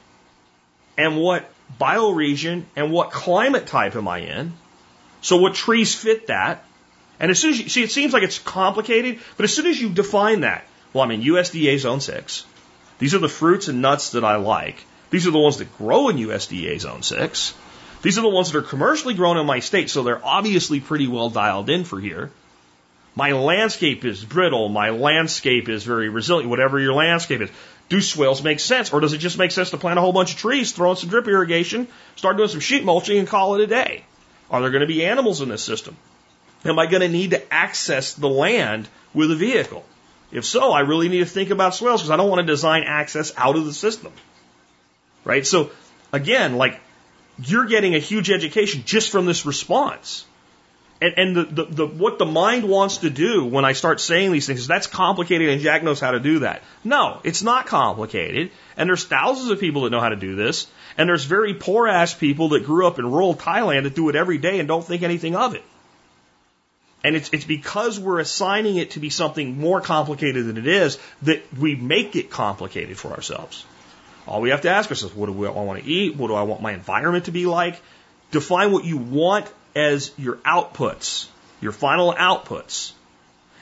and what bioregion and what climate type am I in? So what trees fit that? And as soon as you see, it seems like it's complicated, but as soon as you define that, well, I'm in USDA Zone 6. These are the fruits and nuts that I like. These are the ones that grow in USDA Zone 6. These are the ones that are commercially grown in my state, so they're obviously pretty well dialed in for here. My landscape is brittle. My landscape is very resilient, whatever your landscape is. Do swales make sense? Or does it just make sense to plant a whole bunch of trees, throw in some drip irrigation, start doing some sheet mulching, and call it a day? Are there going to be animals in this system? Am I going to need to access the land with a vehicle? If so, I really need to think about swales because I don't want to design access out of the system. Right? So again, like you're getting a huge education just from this response. And, and the, the, the, what the mind wants to do when I start saying these things is that's complicated and Jack knows how to do that. No, it's not complicated. And there's thousands of people that know how to do this. And there's very poor ass people that grew up in rural Thailand that do it every day and don't think anything of it. And it's, it's because we're assigning it to be something more complicated than it is that we make it complicated for ourselves. All we have to ask ourselves, what do I want to eat? What do I want my environment to be like? Define what you want as your outputs, your final outputs.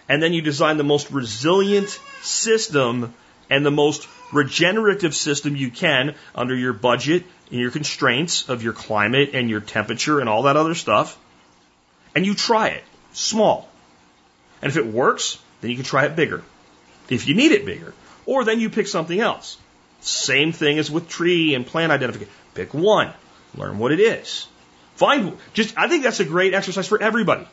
And then you design the most resilient system and the most regenerative system you can under your budget and your constraints of your climate and your temperature and all that other stuff. And you try it small. And if it works, then you can try it bigger. If you need it bigger. Or then you pick something else. Same thing as with tree and plant identification. Pick one. Learn what it is. Find just I think that's a great exercise for everybody.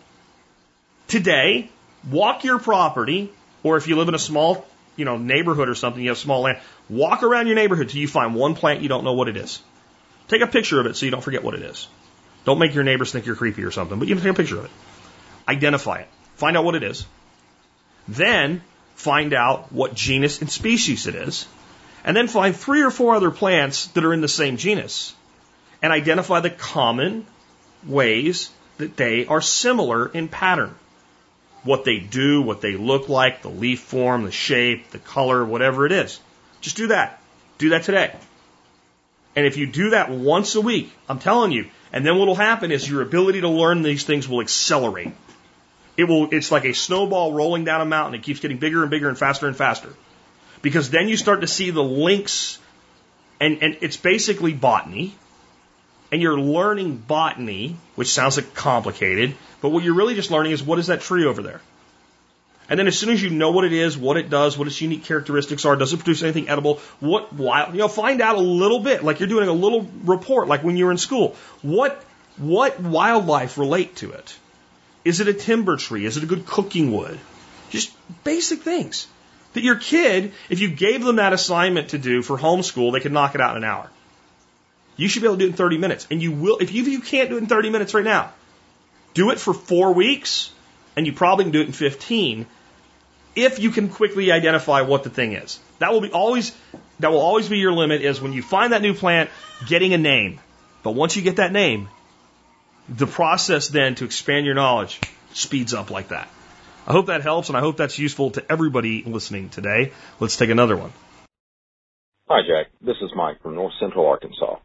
Today, walk your property, or if you live in a small, you know, neighborhood or something, you have small land, walk around your neighborhood till you find one plant you don't know what it is. Take a picture of it so you don't forget what it is. Don't make your neighbors think you're creepy or something, but you can take a picture of it. Identify it. Find out what it is. Then find out what genus and species it is. And then find three or four other plants that are in the same genus. And identify the common ways that they are similar in pattern. What they do, what they look like, the leaf form, the shape, the color, whatever it is. Just do that. Do that today. And if you do that once a week, I'm telling you, and then what will happen is your ability to learn these things will accelerate. It will, it's like a snowball rolling down a mountain. It keeps getting bigger and bigger and faster and faster. Because then you start to see the links, and, and it's basically botany. And you're learning botany, which sounds like complicated, but what you're really just learning is what is that tree over there? And then as soon as you know what it is, what it does, what its unique characteristics are, does it produce anything edible, what wild, you know, find out a little bit, like you're doing a little report, like when you were in school. What, what wildlife relate to it? Is it a timber tree? Is it a good cooking wood? Just basic things that your kid, if you gave them that assignment to do for homeschool, they could knock it out in an hour. You should be able to do it in 30 minutes. And you will, if you, if you can't do it in 30 minutes right now, do it for four weeks and you probably can do it in 15 if you can quickly identify what the thing is. That will be always that will always be your limit is when you find that new plant, getting a name. But once you get that name, the process then to expand your knowledge speeds up like that. I hope that helps and I hope that's useful to everybody listening today. Let's take another one. Hi, Jack. This is Mike from North Central Arkansas.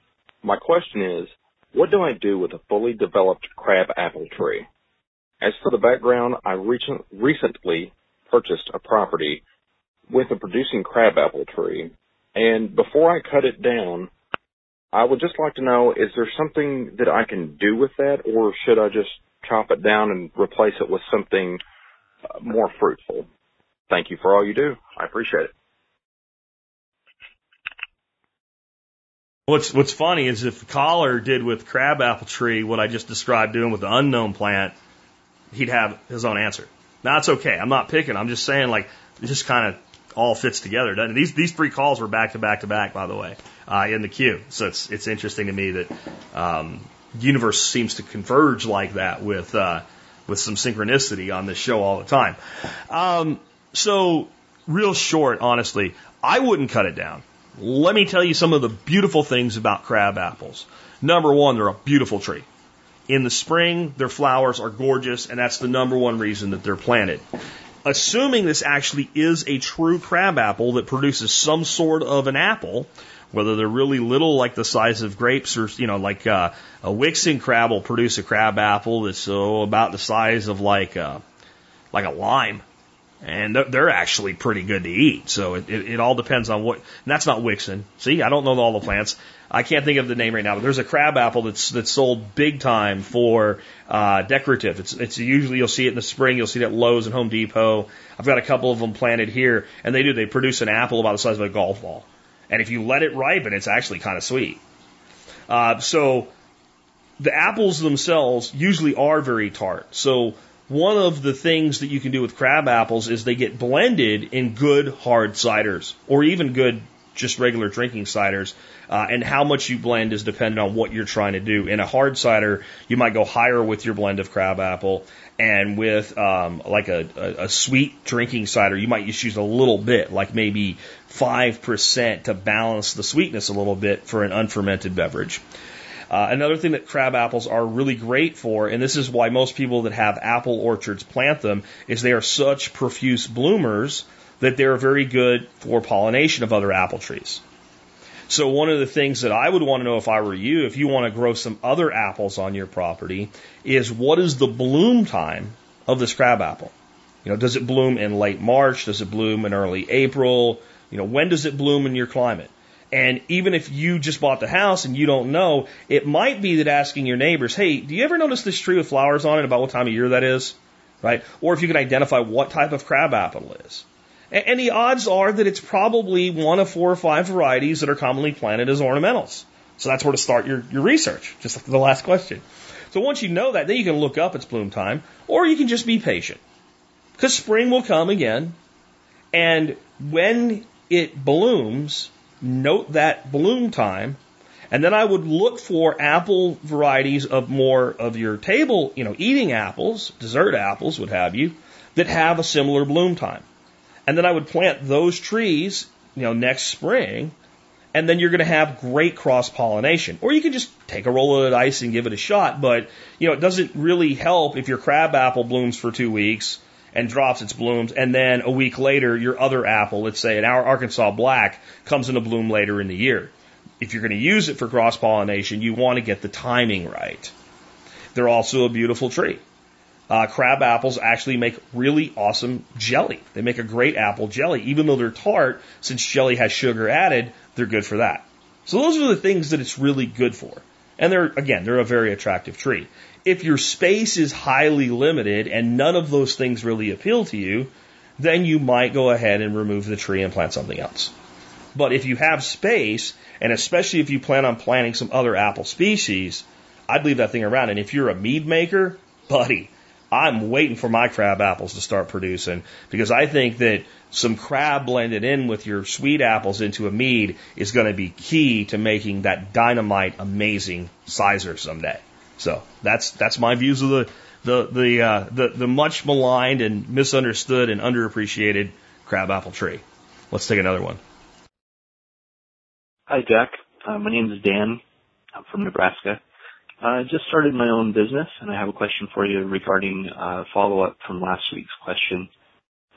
My question is, what do I do with a fully developed crab apple tree? As for the background, I recent, recently purchased a property with a producing crabapple tree, and before I cut it down, I would just like to know, is there something that I can do with that, or should I just chop it down and replace it with something uh, more fruitful? Thank you for all you do. I appreciate it. What's what's funny is if Collar did with crabapple tree what I just described doing with the unknown plant, he'd have his own answer. Now it's okay. I'm not picking. I'm just saying like it just kind of all fits together. Doesn't it? These these three calls were back to back to back, by the way, uh, in the queue. So it's it's interesting to me that um, universe seems to converge like that with uh, with some synchronicity on this show all the time. Um, so real short, honestly, I wouldn't cut it down. Let me tell you some of the beautiful things about crab apples. Number one, they're a beautiful tree. In the spring, their flowers are gorgeous, and that's the number one reason that they're planted. Assuming this actually is a true crab apple that produces some sort of an apple, whether they're really little, like the size of grapes, or you know, like uh, a Wickson crab will produce a crab apple that's oh, about the size of like uh, like a lime, and they're actually pretty good to eat. So it, it, it all depends on what. And that's not Wickson. See, I don't know all the plants. I can't think of the name right now, but there's a crab apple that's that's sold big time for uh, decorative. It's it's usually you'll see it in the spring. You'll see it at Lowe's and Home Depot. I've got a couple of them planted here, and they do. They produce an apple about the size of a golf ball, and if you let it ripen, it's actually kind of sweet. Uh, so the apples themselves usually are very tart. So one of the things that you can do with crab apples is they get blended in good hard ciders or even good just regular drinking ciders. Uh, and how much you blend is dependent on what you're trying to do. In a hard cider, you might go higher with your blend of crab apple. And with um, like a, a, a sweet drinking cider, you might just use a little bit, like maybe 5% to balance the sweetness a little bit for an unfermented beverage. Uh, another thing that crab apples are really great for, and this is why most people that have apple orchards plant them, is they are such profuse bloomers that they're very good for pollination of other apple trees. So one of the things that I would want to know if I were you, if you want to grow some other apples on your property, is what is the bloom time of this crab apple? You know, does it bloom in late March? Does it bloom in early April? You know, when does it bloom in your climate? And even if you just bought the house and you don't know, it might be that asking your neighbors, hey, do you ever notice this tree with flowers on it about what time of year that is? Right? Or if you can identify what type of crab apple it is. And the odds are that it's probably one of four or five varieties that are commonly planted as ornamentals. So that's where to start your, your research, just the last question. So once you know that, then you can look up its bloom time, or you can just be patient. Because spring will come again, and when it blooms, note that bloom time, and then I would look for apple varieties of more of your table, you know, eating apples, dessert apples, what have you, that have a similar bloom time. And then I would plant those trees, you know, next spring, and then you're going to have great cross pollination. Or you can just take a roll of the dice and give it a shot, but, you know, it doesn't really help if your crab apple blooms for two weeks and drops its blooms, and then a week later, your other apple, let's say an Arkansas black, comes into bloom later in the year. If you're going to use it for cross pollination, you want to get the timing right. They're also a beautiful tree. Uh, crab apples actually make really awesome jelly. They make a great apple jelly. Even though they're tart, since jelly has sugar added, they're good for that. So those are the things that it's really good for. And they're, again, they're a very attractive tree. If your space is highly limited and none of those things really appeal to you, then you might go ahead and remove the tree and plant something else. But if you have space, and especially if you plan on planting some other apple species, I'd leave that thing around. And if you're a mead maker, buddy, I'm waiting for my crab apples to start producing because I think that some crab blended in with your sweet apples into a mead is going to be key to making that dynamite amazing cyser someday. So that's that's my views of the the the uh, the the much maligned and misunderstood and underappreciated crabapple tree. Let's take another one. Hi, Jack. Uh, my name is Dan. I'm from Nebraska. I just started my own business, and I have a question for you regarding uh, follow-up from last week's question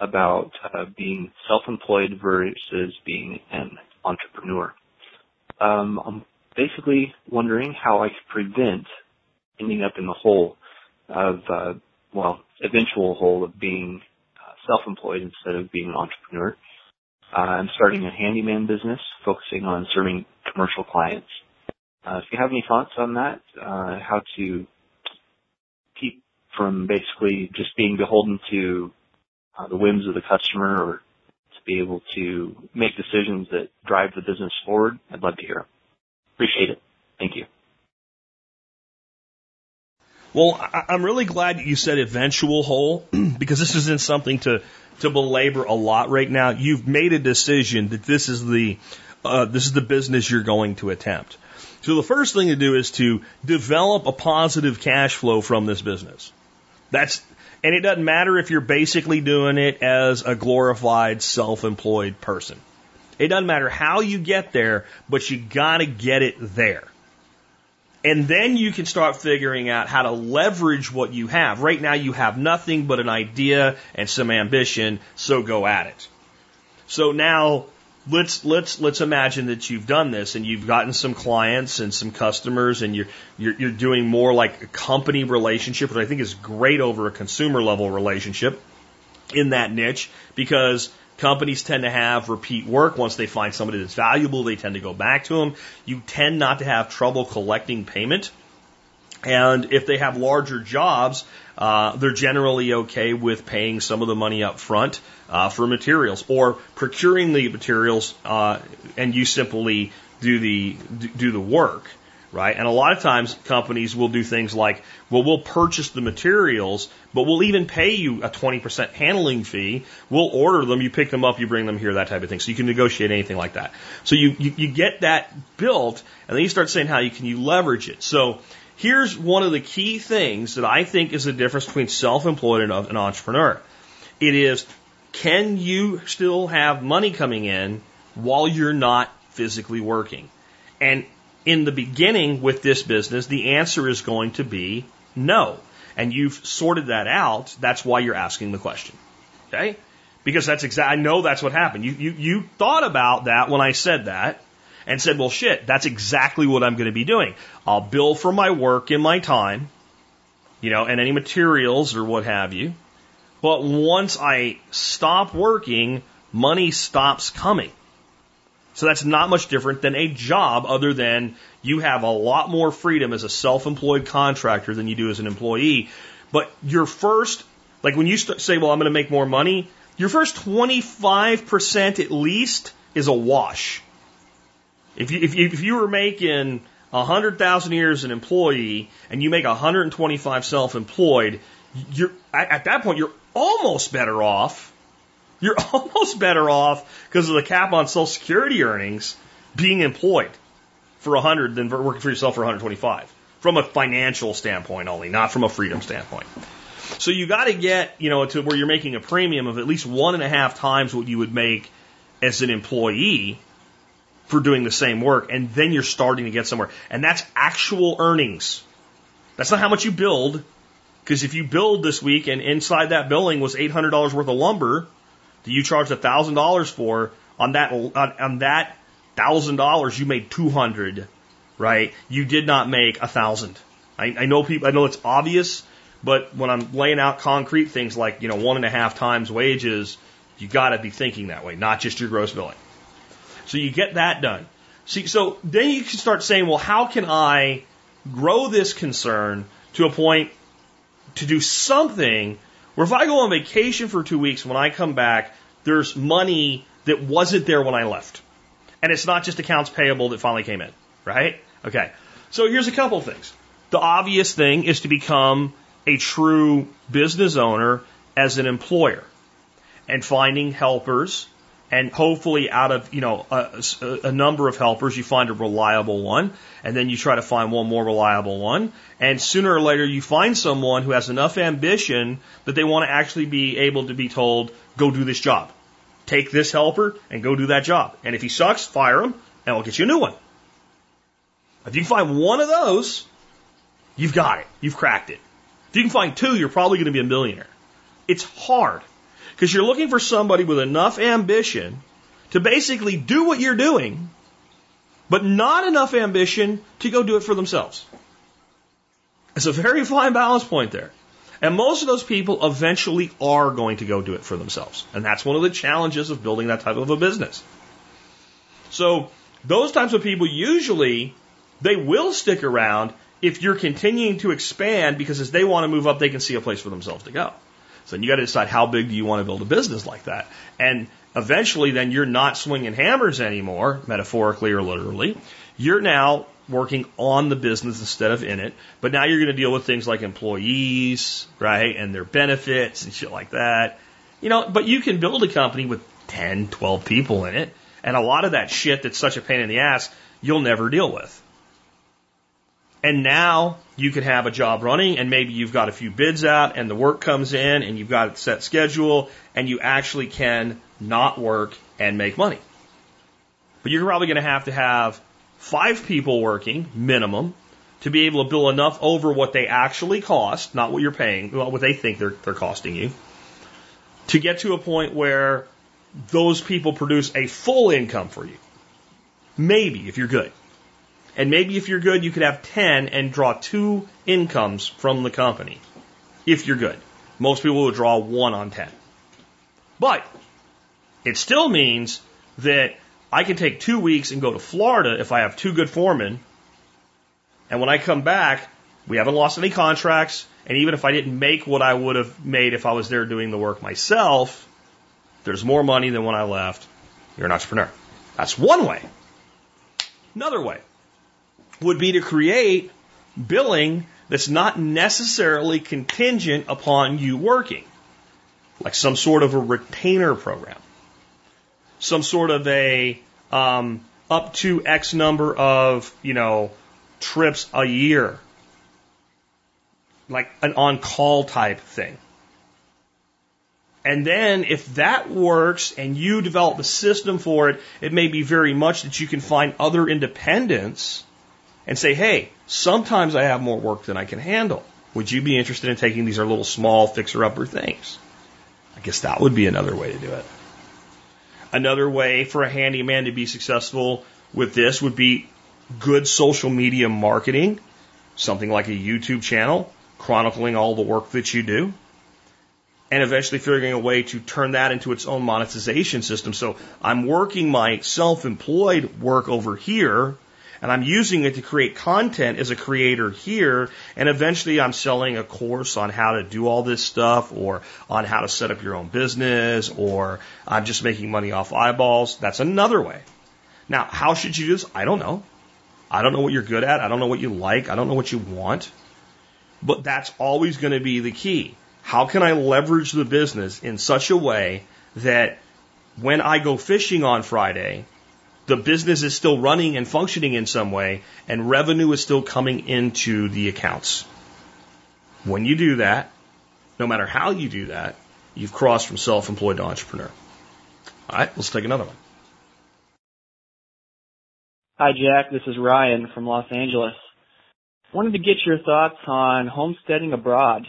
about uh, being self-employed versus being an entrepreneur. Um, I'm basically wondering how I could prevent ending up in the hole of, uh, well, eventual hole of being uh, self-employed instead of being an entrepreneur. Uh, I'm starting a handyman business focusing on serving commercial clients. Uh, if you have any thoughts on that, uh, how to keep from basically just being beholden to uh, the whims of the customer or to be able to make decisions that drive the business forward, I'd love to hear. Appreciate it. Thank you. Well, I'm really glad you said eventual hole because this isn't something to, to belabor a lot right now. You've made a decision that this is the uh, this is the business you're going to attempt. So the first thing to do is to develop a positive cash flow from this business. That's and it doesn't matter if you're basically doing it as a glorified self-employed person. It doesn't matter how you get there, but you gotta get it there. And then you can start figuring out how to leverage what you have. Right now you have nothing but an idea and some ambition, so go at it. So now let's let's let's imagine that you've done this and you've gotten some clients and some customers and you're you're, you're doing more like a company relationship, which I think is great over a consumer level relationship in that niche because companies tend to have repeat work. Once they find somebody that's valuable, they tend to go back to them. You tend not to have trouble collecting payment. And if they have larger jobs, uh, they're generally okay with paying some of the money up front uh, for materials or procuring the materials, uh, and you simply do the do the work, right? And a lot of times companies will do things like, well, we'll purchase the materials, but we'll even pay you a 20% handling fee. We'll order them, you pick them up, you bring them here, that type of thing. So you can negotiate anything like that. So you, you, you get that built, and then you start saying how you can you leverage it. So here's one of the key things that I think is the difference between self-employed and an entrepreneur. It is, can you still have money coming in while you're not physically working? And in the beginning with this business, the answer is going to be no. And you've sorted that out. That's why you're asking the question. Okay? Because that's exactly, I know that's what happened. You, you, you thought about that when I said that and said, well, shit, that's exactly what I'm going to be doing. I'll bill for my work in my time, you know, and any materials or what have you. But once I stop working, money stops coming. So that's not much different than a job other than you have a lot more freedom as a self-employed contractor than you do as an employee. But your first, like when you say, well, I'm going to make more money, your first 25% at least is a wash. If you, if you, if you were making a hundred thousand a year as an employee and you make 125 self-employed, you're at, at that point you're almost better off. You're almost better off because of the cap on Social Security earnings being employed for 100 than working for yourself for 125 from a financial standpoint only, not from a freedom standpoint. So you got to get, you know, to where you're making a premium of at least one and a half times what you would make as an employee for doing the same work, and then you're starting to get somewhere. And that's actual earnings. That's not how much you build, because if you build this week and inside that billing was $800 worth of lumber that you charged $1,000 for, on that, on, on that $1,000 you made 200 right? You did not make a thousand. I, I know people, I know it's obvious, but when I'm laying out concrete things like, you know, one and a half times wages, you got to be thinking that way, not just your gross billing. So you get that done. See, so then you can start saying, well, how can I grow this concern to a point to do something where if I go on vacation for two weeks, when I come back, there's money that wasn't there when I left. And it's not just accounts payable that finally came in, right? Okay. So here's a couple of things. The obvious thing is to become a true business owner as an employer and finding helpers And hopefully out of, you know, a, a, number of helpers, you find a reliable one. And then you try to find one more reliable one. And sooner or later, you find someone who has enough ambition that they want to actually be able to be told, go do this job. Take this helper and go do that job. And if he sucks, fire him and we'll get you a new one. If you can find one of those, you've got it. You've cracked it. If you can find two, you're probably going to be a millionaire. It's hard because you're looking for somebody with enough ambition to basically do what you're doing, but not enough ambition to go do it for themselves. It's a very fine balance point there. And most of those people eventually are going to go do it for themselves. And that's one of the challenges of building that type of a business. So those types of people usually they will stick around if you're continuing to expand because as they want to move up, they can see a place for themselves to go. So you got to decide how big do you want to build a business like that. And eventually then you're not swinging hammers anymore, metaphorically or literally. You're now working on the business instead of in it. But now you're going to deal with things like employees, right? And their benefits and shit like that. You know, but you can build a company with 10, 12 people in it. And a lot of that shit that's such a pain in the ass, you'll never deal with. And now you can have a job running and maybe you've got a few bids out and the work comes in and you've got a set schedule and you actually can not work and make money. But you're probably going to have to have five people working minimum to be able to bill enough over what they actually cost, not what you're paying, what they think they're, they're costing you, to get to a point where those people produce a full income for you. Maybe if you're good. And maybe if you're good, you could have 10 and draw two incomes from the company. If you're good. Most people will draw one on 10. But it still means that I can take two weeks and go to Florida if I have two good foremen. And when I come back, we haven't lost any contracts. And even if I didn't make what I would have made if I was there doing the work myself, there's more money than when I left. You're an entrepreneur. That's one way. Another way would be to create billing that's not necessarily contingent upon you working, like some sort of a retainer program, some sort of a um, up to X number of you know trips a year, like an on call type thing. And then if that works and you develop a system for it, it may be very much that you can find other independents and say, hey, sometimes I have more work than I can handle. Would you be interested in taking these are little small fixer upper things? I guess that would be another way to do it. Another way for a handyman to be successful with this would be good social media marketing, something like a YouTube channel, chronicling all the work that you do, and eventually figuring a way to turn that into its own monetization system. So I'm working my self employed work over here and I'm using it to create content as a creator here, and eventually I'm selling a course on how to do all this stuff, or on how to set up your own business, or I'm just making money off eyeballs. That's another way. Now, how should you do this? I don't know. I don't know what you're good at. I don't know what you like. I don't know what you want. But that's always going to be the key. How can I leverage the business in such a way that when I go fishing on Friday, the business is still running and functioning in some way, and revenue is still coming into the accounts. When you do that, no matter how you do that, you've crossed from self employed to entrepreneur. All right, let's take another one. Hi, Jack. This is Ryan from Los Angeles. Wanted to get your thoughts on homesteading abroad.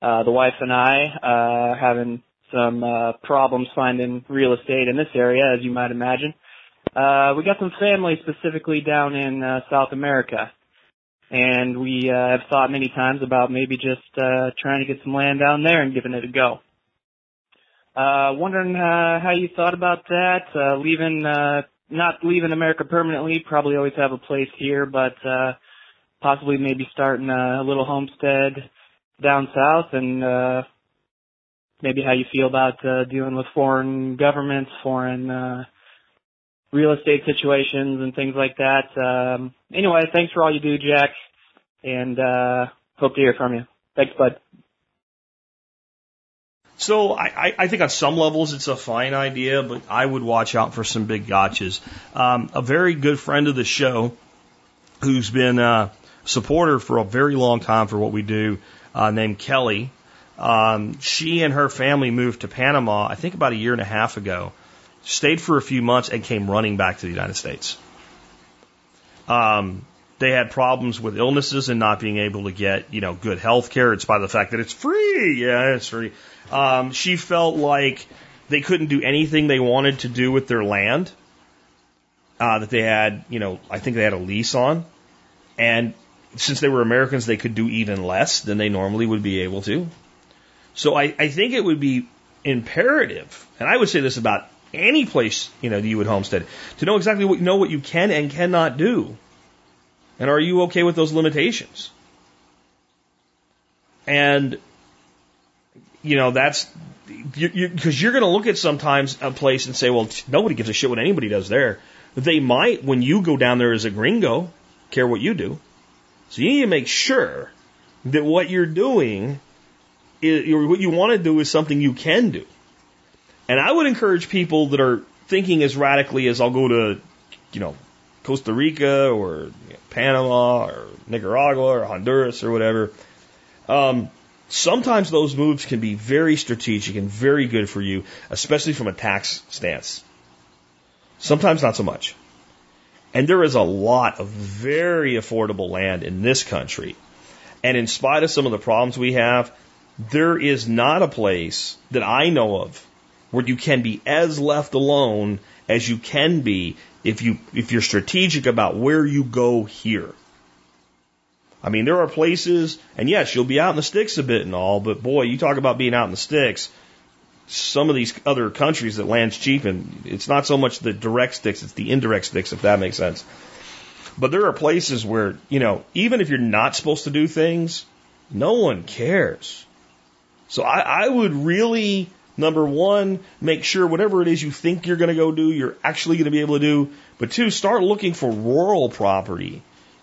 Uh, the wife and I uh, are having some uh, problems finding real estate in this area, as you might imagine. Uh, we got some family specifically down in uh, South America, and we uh, have thought many times about maybe just uh, trying to get some land down there and giving it a go. Uh, wondering uh, how you thought about that, uh, leaving, uh, not leaving America permanently, probably always have a place here, but uh, possibly maybe starting a, a little homestead down south and uh, maybe how you feel about uh, dealing with foreign governments, foreign uh, real estate situations and things like that. Um, anyway, thanks for all you do, Jack, and uh, hope to hear from you. Thanks, bud. So I, I think on some levels it's a fine idea, but I would watch out for some big gotchas. Um, a very good friend of the show, who's been a supporter for a very long time for what we do, uh, named Kelly. Um, she and her family moved to Panama, I think about a year and a half ago, stayed for a few months, and came running back to the United States. Um, they had problems with illnesses and not being able to get, you know, good health care. It's by the fact that it's free. Yeah, it's free. Um, she felt like they couldn't do anything they wanted to do with their land uh, that they had, you know, I think they had a lease on. And since they were Americans, they could do even less than they normally would be able to. So I, I think it would be imperative, and I would say this about any place, you know, that you would homestead, to know exactly what, know what you can and cannot do. And are you okay with those limitations? And, you know, that's, because you, you, you're going to look at sometimes a place and say, well, nobody gives a shit what anybody does there. They might, when you go down there as a gringo, care what you do. So you need to make sure that what you're doing is, what you want to do is something you can do. And I would encourage people that are thinking as radically as I'll go to, you know, Costa Rica or Panama or Nicaragua or Honduras or whatever. Um, sometimes those moves can be very strategic and very good for you, especially from a tax stance. Sometimes not so much. And there is a lot of very affordable land in this country. And in spite of some of the problems we have, there is not a place that I know of where you can be as left alone as you can be if you if you're strategic about where you go here. I mean, there are places, and yes, you'll be out in the sticks a bit and all, but boy, you talk about being out in the sticks. Some of these other countries that land's cheap, and it's not so much the direct sticks, it's the indirect sticks, if that makes sense. But there are places where, you know, even if you're not supposed to do things, no one cares. So I, I would really, number one, make sure whatever it is you think you're going to go do, you're actually going to be able to do. But two, start looking for rural property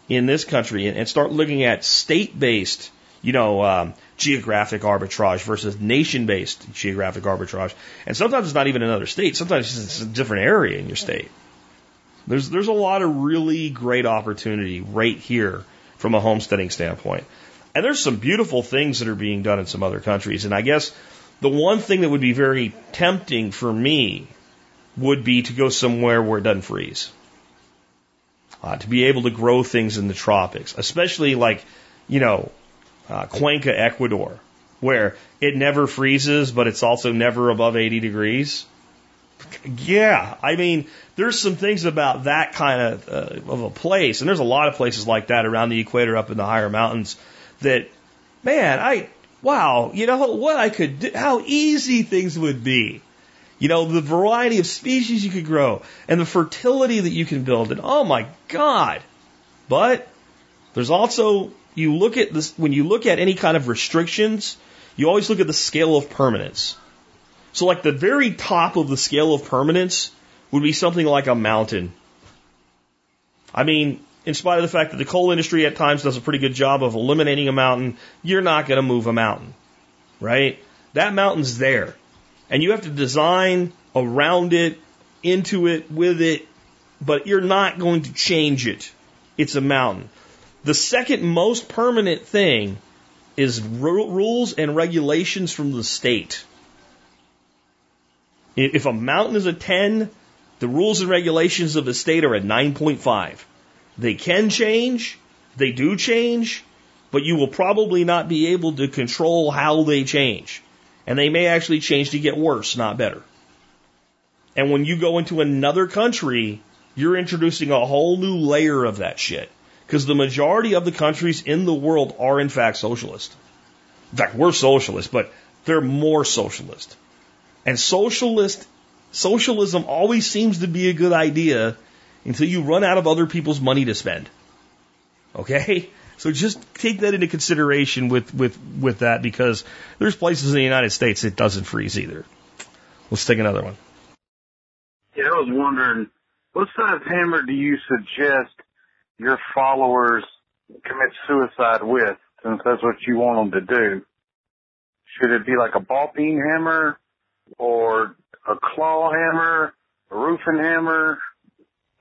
in this country and, start looking at state based, you know, um, geographic arbitrage versus nation based geographic arbitrage. And sometimes it's not even another state. Sometimes it's a different area in your state. There's, there's a lot of really great opportunity right here from a homesteading standpoint. And there's some beautiful things that are being done in some other countries. And I guess the one thing that would be very tempting for me would be to go somewhere where it doesn't freeze. Uh, to be able to grow things in the tropics, especially like, you know, uh, Cuenca, Ecuador, where it never freezes, but it's also never above 80 degrees. Yeah, I mean, there's some things about that kind of uh, of a place, and there's a lot of places like that around the equator, up in the higher mountains, that, man, I, wow, you know what I could do, how easy things would be. You know, the variety of species you could grow and the fertility that you can build. And oh my God. But there's also, you look at this, when you look at any kind of restrictions, you always look at the scale of permanence. So like the very top of the scale of permanence would be something like a mountain. I mean, in spite of the fact that the coal industry at times does a pretty good job of eliminating a mountain, you're not going to move a mountain, right? That mountain's there. And you have to design around it, into it, with it, but you're not going to change it. It's a mountain. The second most permanent thing is rules and regulations from the state. If a mountain is a 10, the rules and regulations of the state are a 9.5. They can change, they do change, but you will probably not be able to control how they change. And they may actually change to get worse, not better. And when you go into another country, you're introducing a whole new layer of that shit. Because the majority of the countries in the world are in fact socialist. In fact, we're socialist, but they're more socialist. And socialist, socialism always seems to be a good idea until you run out of other people's money to spend. Okay? So just take that into consideration with, with, with that because there's places in the United States it doesn't freeze either. Let's take another one. Yeah, I was wondering, what size hammer do you suggest your followers commit suicide with, since that's what you want them to do? Should it be like a ball peen hammer or a claw hammer, a roofing hammer,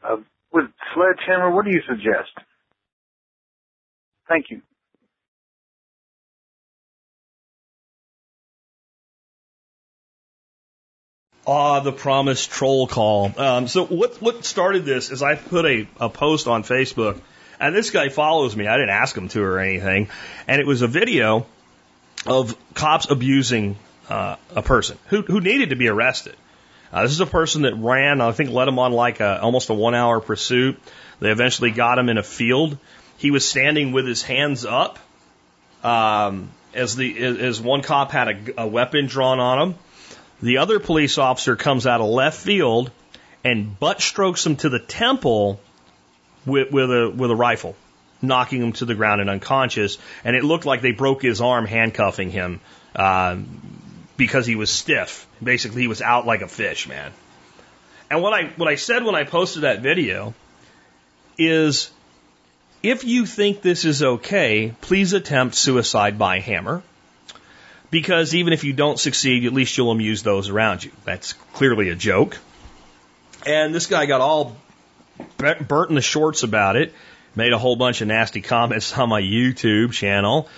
a with sledgehammer? What do you suggest? Thank you. Ah, the promised troll call. Um, so what what started this is I put a, a post on Facebook, and this guy follows me. I didn't ask him to or anything, and it was a video of cops abusing uh, a person who who needed to be arrested. Uh, this is a person that ran, I think, led him on like a, almost a one hour pursuit. They eventually got him in a field. He was standing with his hands up um, as the as one cop had a, a weapon drawn on him. The other police officer comes out of left field and butt strokes him to the temple with, with a with a rifle, knocking him to the ground and unconscious. And it looked like they broke his arm handcuffing him uh, because he was stiff. Basically, he was out like a fish, man. And what I what I said when I posted that video is, if you think this is okay, please attempt suicide by hammer because even if you don't succeed, at least you'll amuse those around you. That's clearly a joke. And this guy got all burnt in the shorts about it, made a whole bunch of nasty comments on my YouTube channel,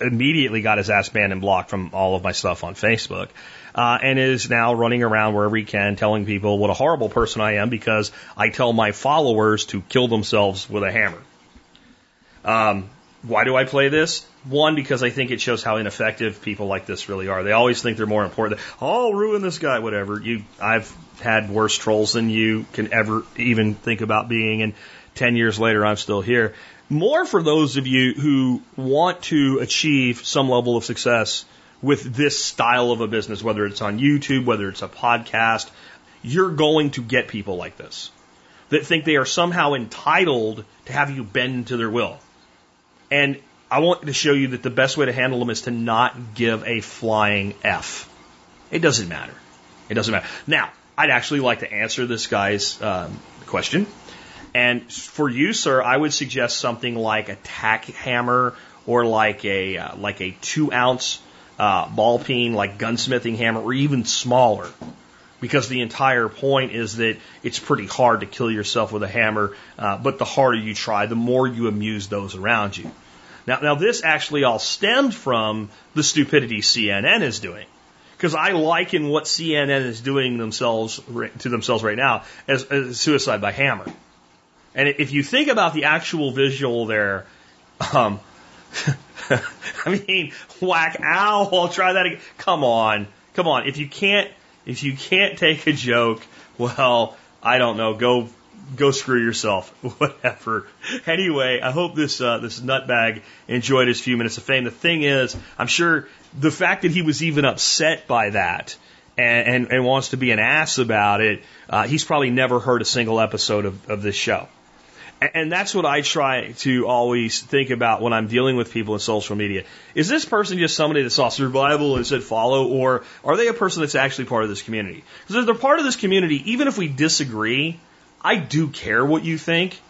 immediately got his ass banned and blocked from all of my stuff on Facebook, uh, and is now running around wherever he can telling people what a horrible person I am because I tell my followers to kill themselves with a hammer. Um, why do I play this? One, because I think it shows how ineffective people like this really are. They always think they're more important. Oh, I'll ruin this guy, whatever. You, I've had worse trolls than you can ever even think about being, and 10 years later, I'm still here. More for those of you who want to achieve some level of success with this style of a business, whether it's on YouTube, whether it's a podcast, you're going to get people like this that think they are somehow entitled to have you bend to their will. And I want to show you that the best way to handle them is to not give a flying F. It doesn't matter. It doesn't matter. Now, I'd actually like to answer this guy's um, question. And for you, sir, I would suggest something like a tack hammer or like a uh, like a two ounce uh, ball peen, like gunsmithing hammer, or even smaller. Because the entire point is that it's pretty hard to kill yourself with a hammer, uh, but the harder you try, the more you amuse those around you. Now, now this actually all stemmed from the stupidity CNN is doing. Because I liken what CNN is doing themselves to themselves right now as, as suicide by hammer. And if you think about the actual visual there, um, I mean, whack, ow, I'll try that again. Come on, come on. If you can't, if you can't take a joke, well, I don't know, go go screw yourself. Whatever. Anyway, I hope this uh, this nutbag enjoyed his few minutes of fame. The thing is, I'm sure the fact that he was even upset by that and, and, and wants to be an ass about it, uh, he's probably never heard a single episode of, of this show. And, that's what I try to always think about when I'm dealing with people in social media. Is this person just somebody that saw survival and said follow, or are they a person that's actually part of this community? Because if they're part of this community, even if we disagree, I do care what you think.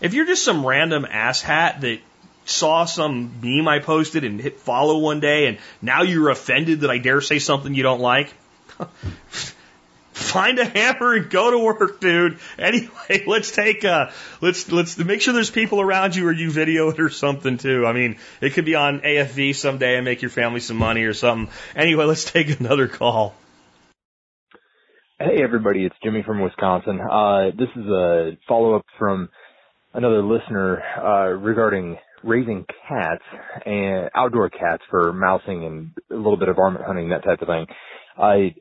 If you're just some random asshat that saw some meme I posted and hit follow one day and now you're offended that I dare say something you don't like, find a hammer and go to work, dude. Anyway, let's take uh let's let's make sure there's people around you or you video it or something too. I mean, it could be on AFV someday and make your family some money or something. Anyway, let's take another call. Hey everybody, it's Jimmy from Wisconsin. Uh, this is a follow-up from another listener uh, regarding raising cats and outdoor cats for mousing and a little bit of varmint hunting, that type of thing. I,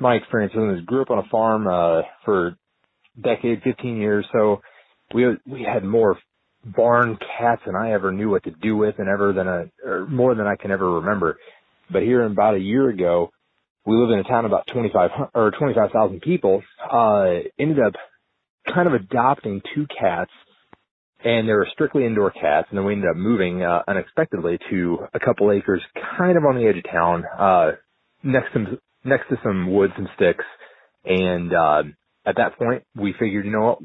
my experience with this, grew up on a farm uh, for decade, 15 years, so we we had more barn cats than I ever knew what to do with, and ever than a or more than I can ever remember. But here, in about a year ago, we live in a town about 25 or 25,000 people, uh, ended up kind of adopting two cats and they were strictly indoor cats and then we ended up moving, uh, unexpectedly to a couple acres kind of on the edge of town, uh, next to, next to some woods and sticks. And, uh, at that point we figured, you know what,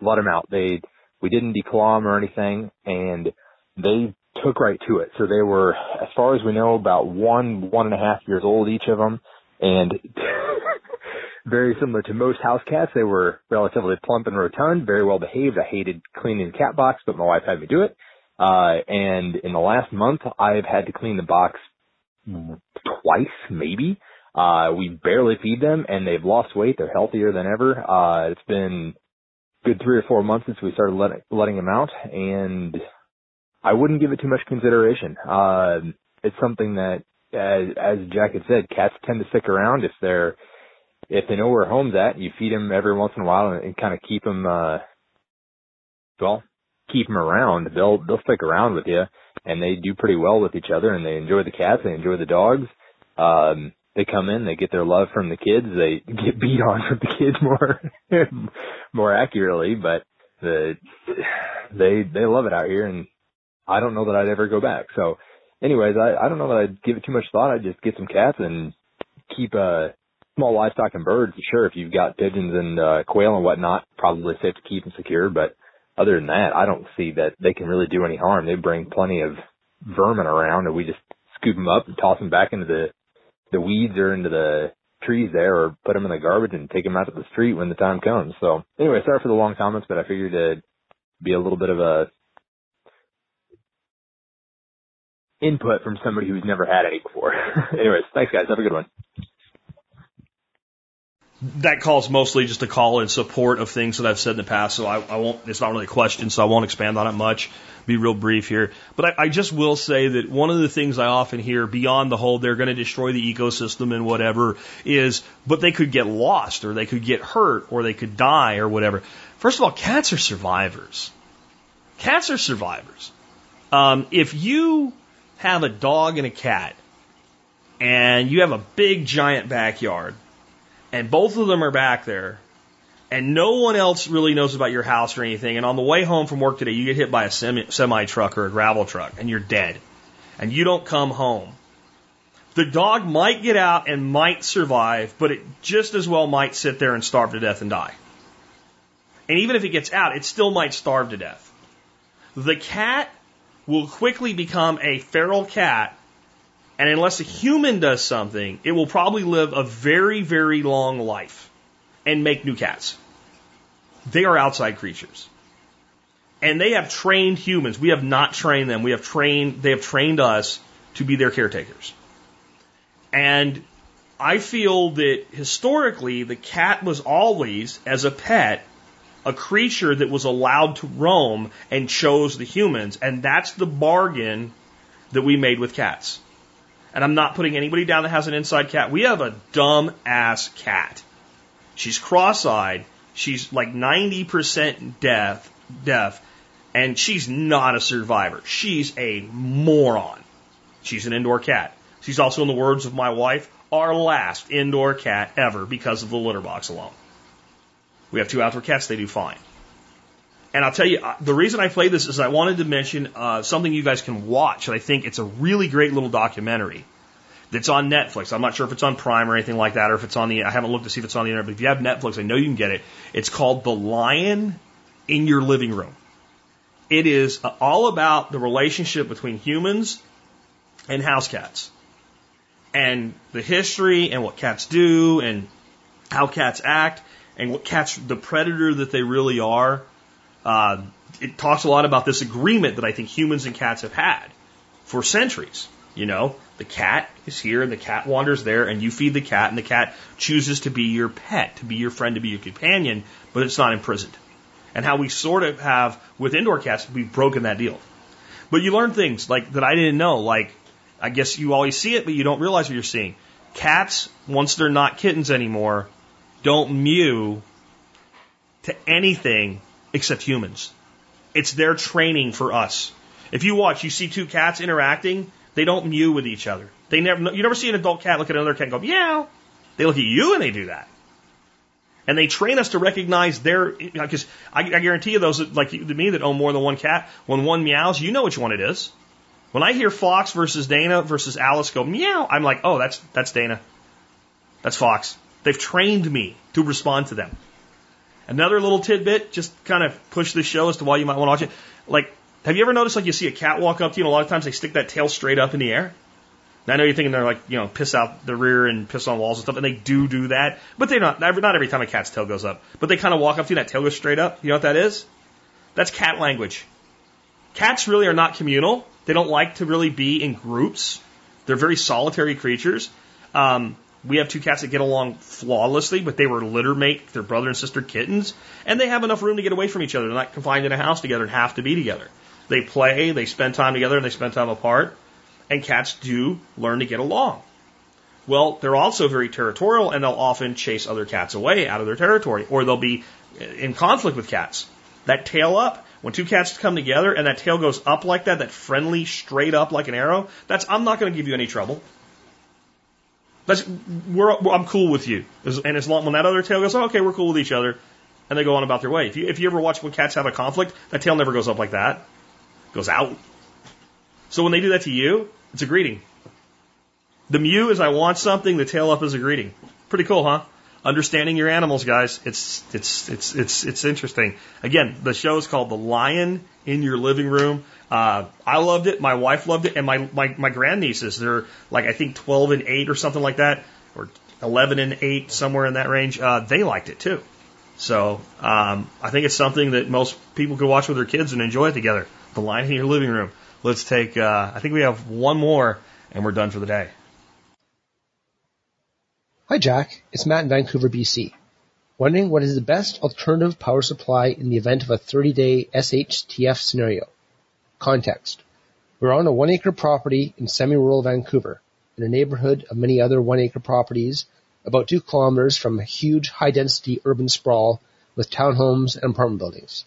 let them out. They, we didn't declaw them or anything and they took right to it. So they were, as far as we know, about one, one and a half years old, each of them. And very similar to most house cats, they were relatively plump and rotund, very well behaved. I hated cleaning the cat box, but my wife had me do it. Uh, and in the last month, I've had to clean the box twice, maybe. Uh, we barely feed them and they've lost weight. They're healthier than ever. Uh, it's been good three or four months since we started letting, letting them out and I wouldn't give it too much consideration. Uh, it's something that, as, as Jack had said, cats tend to stick around if they're, if they know where home's at, you feed them every once in a while and, and kind of keep them, uh, well, keep them around. They'll, they'll stick around with you and they do pretty well with each other and they enjoy the cats, they enjoy the dogs. Um, they come in, they get their love from the kids, they get beat on from the kids more, more accurately, but the, they, they love it out here and I don't know that I'd ever go back. So anyways, I, I don't know that I'd give it too much thought. I'd just get some cats and keep, uh, small livestock and birds. Sure, if you've got pigeons and, uh, quail and whatnot, probably safe to keep them secure, but other than that, I don't see that they can really do any harm. They bring plenty of vermin around and we just scoop them up and toss them back into the, the weeds or into the trees there or put them in the garbage and take them out to the street when the time comes. So anyway, sorry for the long comments, but I figured it'd be a little bit of a input from somebody who's never had any before. Anyways, thanks guys. Have a good one. That call's mostly just a call in support of things that I've said in the past, so I, I won't, it's not really a question, so I won't expand on it much. Be real brief here. But I, I just will say that one of the things I often hear beyond the whole they're going to destroy the ecosystem and whatever is, but they could get lost or they could get hurt or they could die or whatever. First of all, cats are survivors. Cats are survivors. Um, if you have a dog and a cat, and you have a big giant backyard, and both of them are back there, and no one else really knows about your house or anything, and on the way home from work today, you get hit by a semi truck or a gravel truck, and you're dead, and you don't come home. The dog might get out and might survive, but it just as well might sit there and starve to death and die. And even if it gets out, it still might starve to death. The cat will quickly become a feral cat, and unless a human does something, it will probably live a very, very long life and make new cats. They are outside creatures. And they have trained humans. We have not trained them. We have trained, they have trained us to be their caretakers. And I feel that historically the cat was always, as a pet, a creature that was allowed to roam and chose the humans. And that's the bargain that we made with cats. And I'm not putting anybody down that has an inside cat. We have a dumb ass cat. She's cross eyed. She's like 90% deaf, deaf, and she's not a survivor. She's a moron. She's an indoor cat. She's also, in the words of my wife, our last indoor cat ever because of the litter box alone. We have two outdoor cats, they do fine. And I'll tell you, uh, the reason I play this is I wanted to mention uh, something you guys can watch, and I think it's a really great little documentary that's on Netflix. I'm not sure if it's on Prime or anything like that, or if it's on the, I haven't looked to see if it's on the internet, but if you have Netflix, I know you can get it. It's called The Lion in Your Living Room. It is uh, all about the relationship between humans and house cats and the history and what cats do and how cats act and what cats, the predator that they really are. Uh, it talks a lot about this agreement that I think humans and cats have had for centuries. You know, the cat is here and the cat wanders there, and you feed the cat, and the cat chooses to be your pet, to be your friend, to be your companion, but it's not imprisoned. And how we sort of have with indoor cats, we've broken that deal. But you learn things like that I didn't know. Like, I guess you always see it, but you don't realize what you're seeing. Cats, once they're not kittens anymore, don't mew to anything except humans. It's their training for us. If you watch, you see two cats interacting, they don't mew with each other. They never, you never see an adult cat look at another cat and go, meow. They look at you and they do that. And they train us to recognize their, because I, I guarantee you those, like me that own more than one cat, when one meows, you know which one it is. When I hear Fox versus Dana versus Alice go meow, I'm like, oh, that's, that's Dana. That's Fox. They've trained me to respond to them. Another little tidbit, just kind of push the show as to why you might want to watch it. Like, Have you ever noticed like you see a cat walk up to you and a lot of times they stick that tail straight up in the air? And I know you're thinking they're like, you know, piss out the rear and piss on walls and stuff, and they do do that, but they're not, not every time a cat's tail goes up. But they kind of walk up to you and that tail goes straight up. You know what that is? That's cat language. Cats really are not communal. They don't like to really be in groups. They're very solitary creatures. Um, we have two cats that get along flawlessly, but they were litter mate, they're brother and sister kittens, and they have enough room to get away from each other. They're not confined in a house together and have to be together. They play, they spend time together, and they spend time apart. And cats do learn to get along. Well, they're also very territorial, and they'll often chase other cats away out of their territory, or they'll be in conflict with cats. That tail up, when two cats come together and that tail goes up like that, that friendly, straight up like an arrow, that's, I'm not going to give you any trouble. That's, we're, I'm cool with you. And as long, when that other tail goes, oh, okay, we're cool with each other, and they go on about their way. If you, if you ever watch when cats have a conflict, that tail never goes up like that. It goes out. So when they do that to you, it's a greeting. The mew is I want something, the tail up is a greeting. Pretty cool, huh? understanding your animals, guys. It's it's it's it's it's interesting. Again, the show is called The Lion in Your Living Room. Uh, I loved it. My wife loved it, and my my my grandnieces. They're like I think 12 and 8 or something like that, or 11 and 8 somewhere in that range. Uh, they liked it too. So um, I think it's something that most people could watch with their kids and enjoy it together. The Lion in Your Living Room. Let's take. Uh, I think we have one more, and we're done for the day. Hi Jack, it's Matt in Vancouver, BC. Wondering what is the best alternative power supply in the event of a 30-day SHTF scenario. Context. We're on a one acre property in semi-rural Vancouver, in a neighborhood of many other one acre properties, about two kilometers from a huge high density urban sprawl with townhomes and apartment buildings.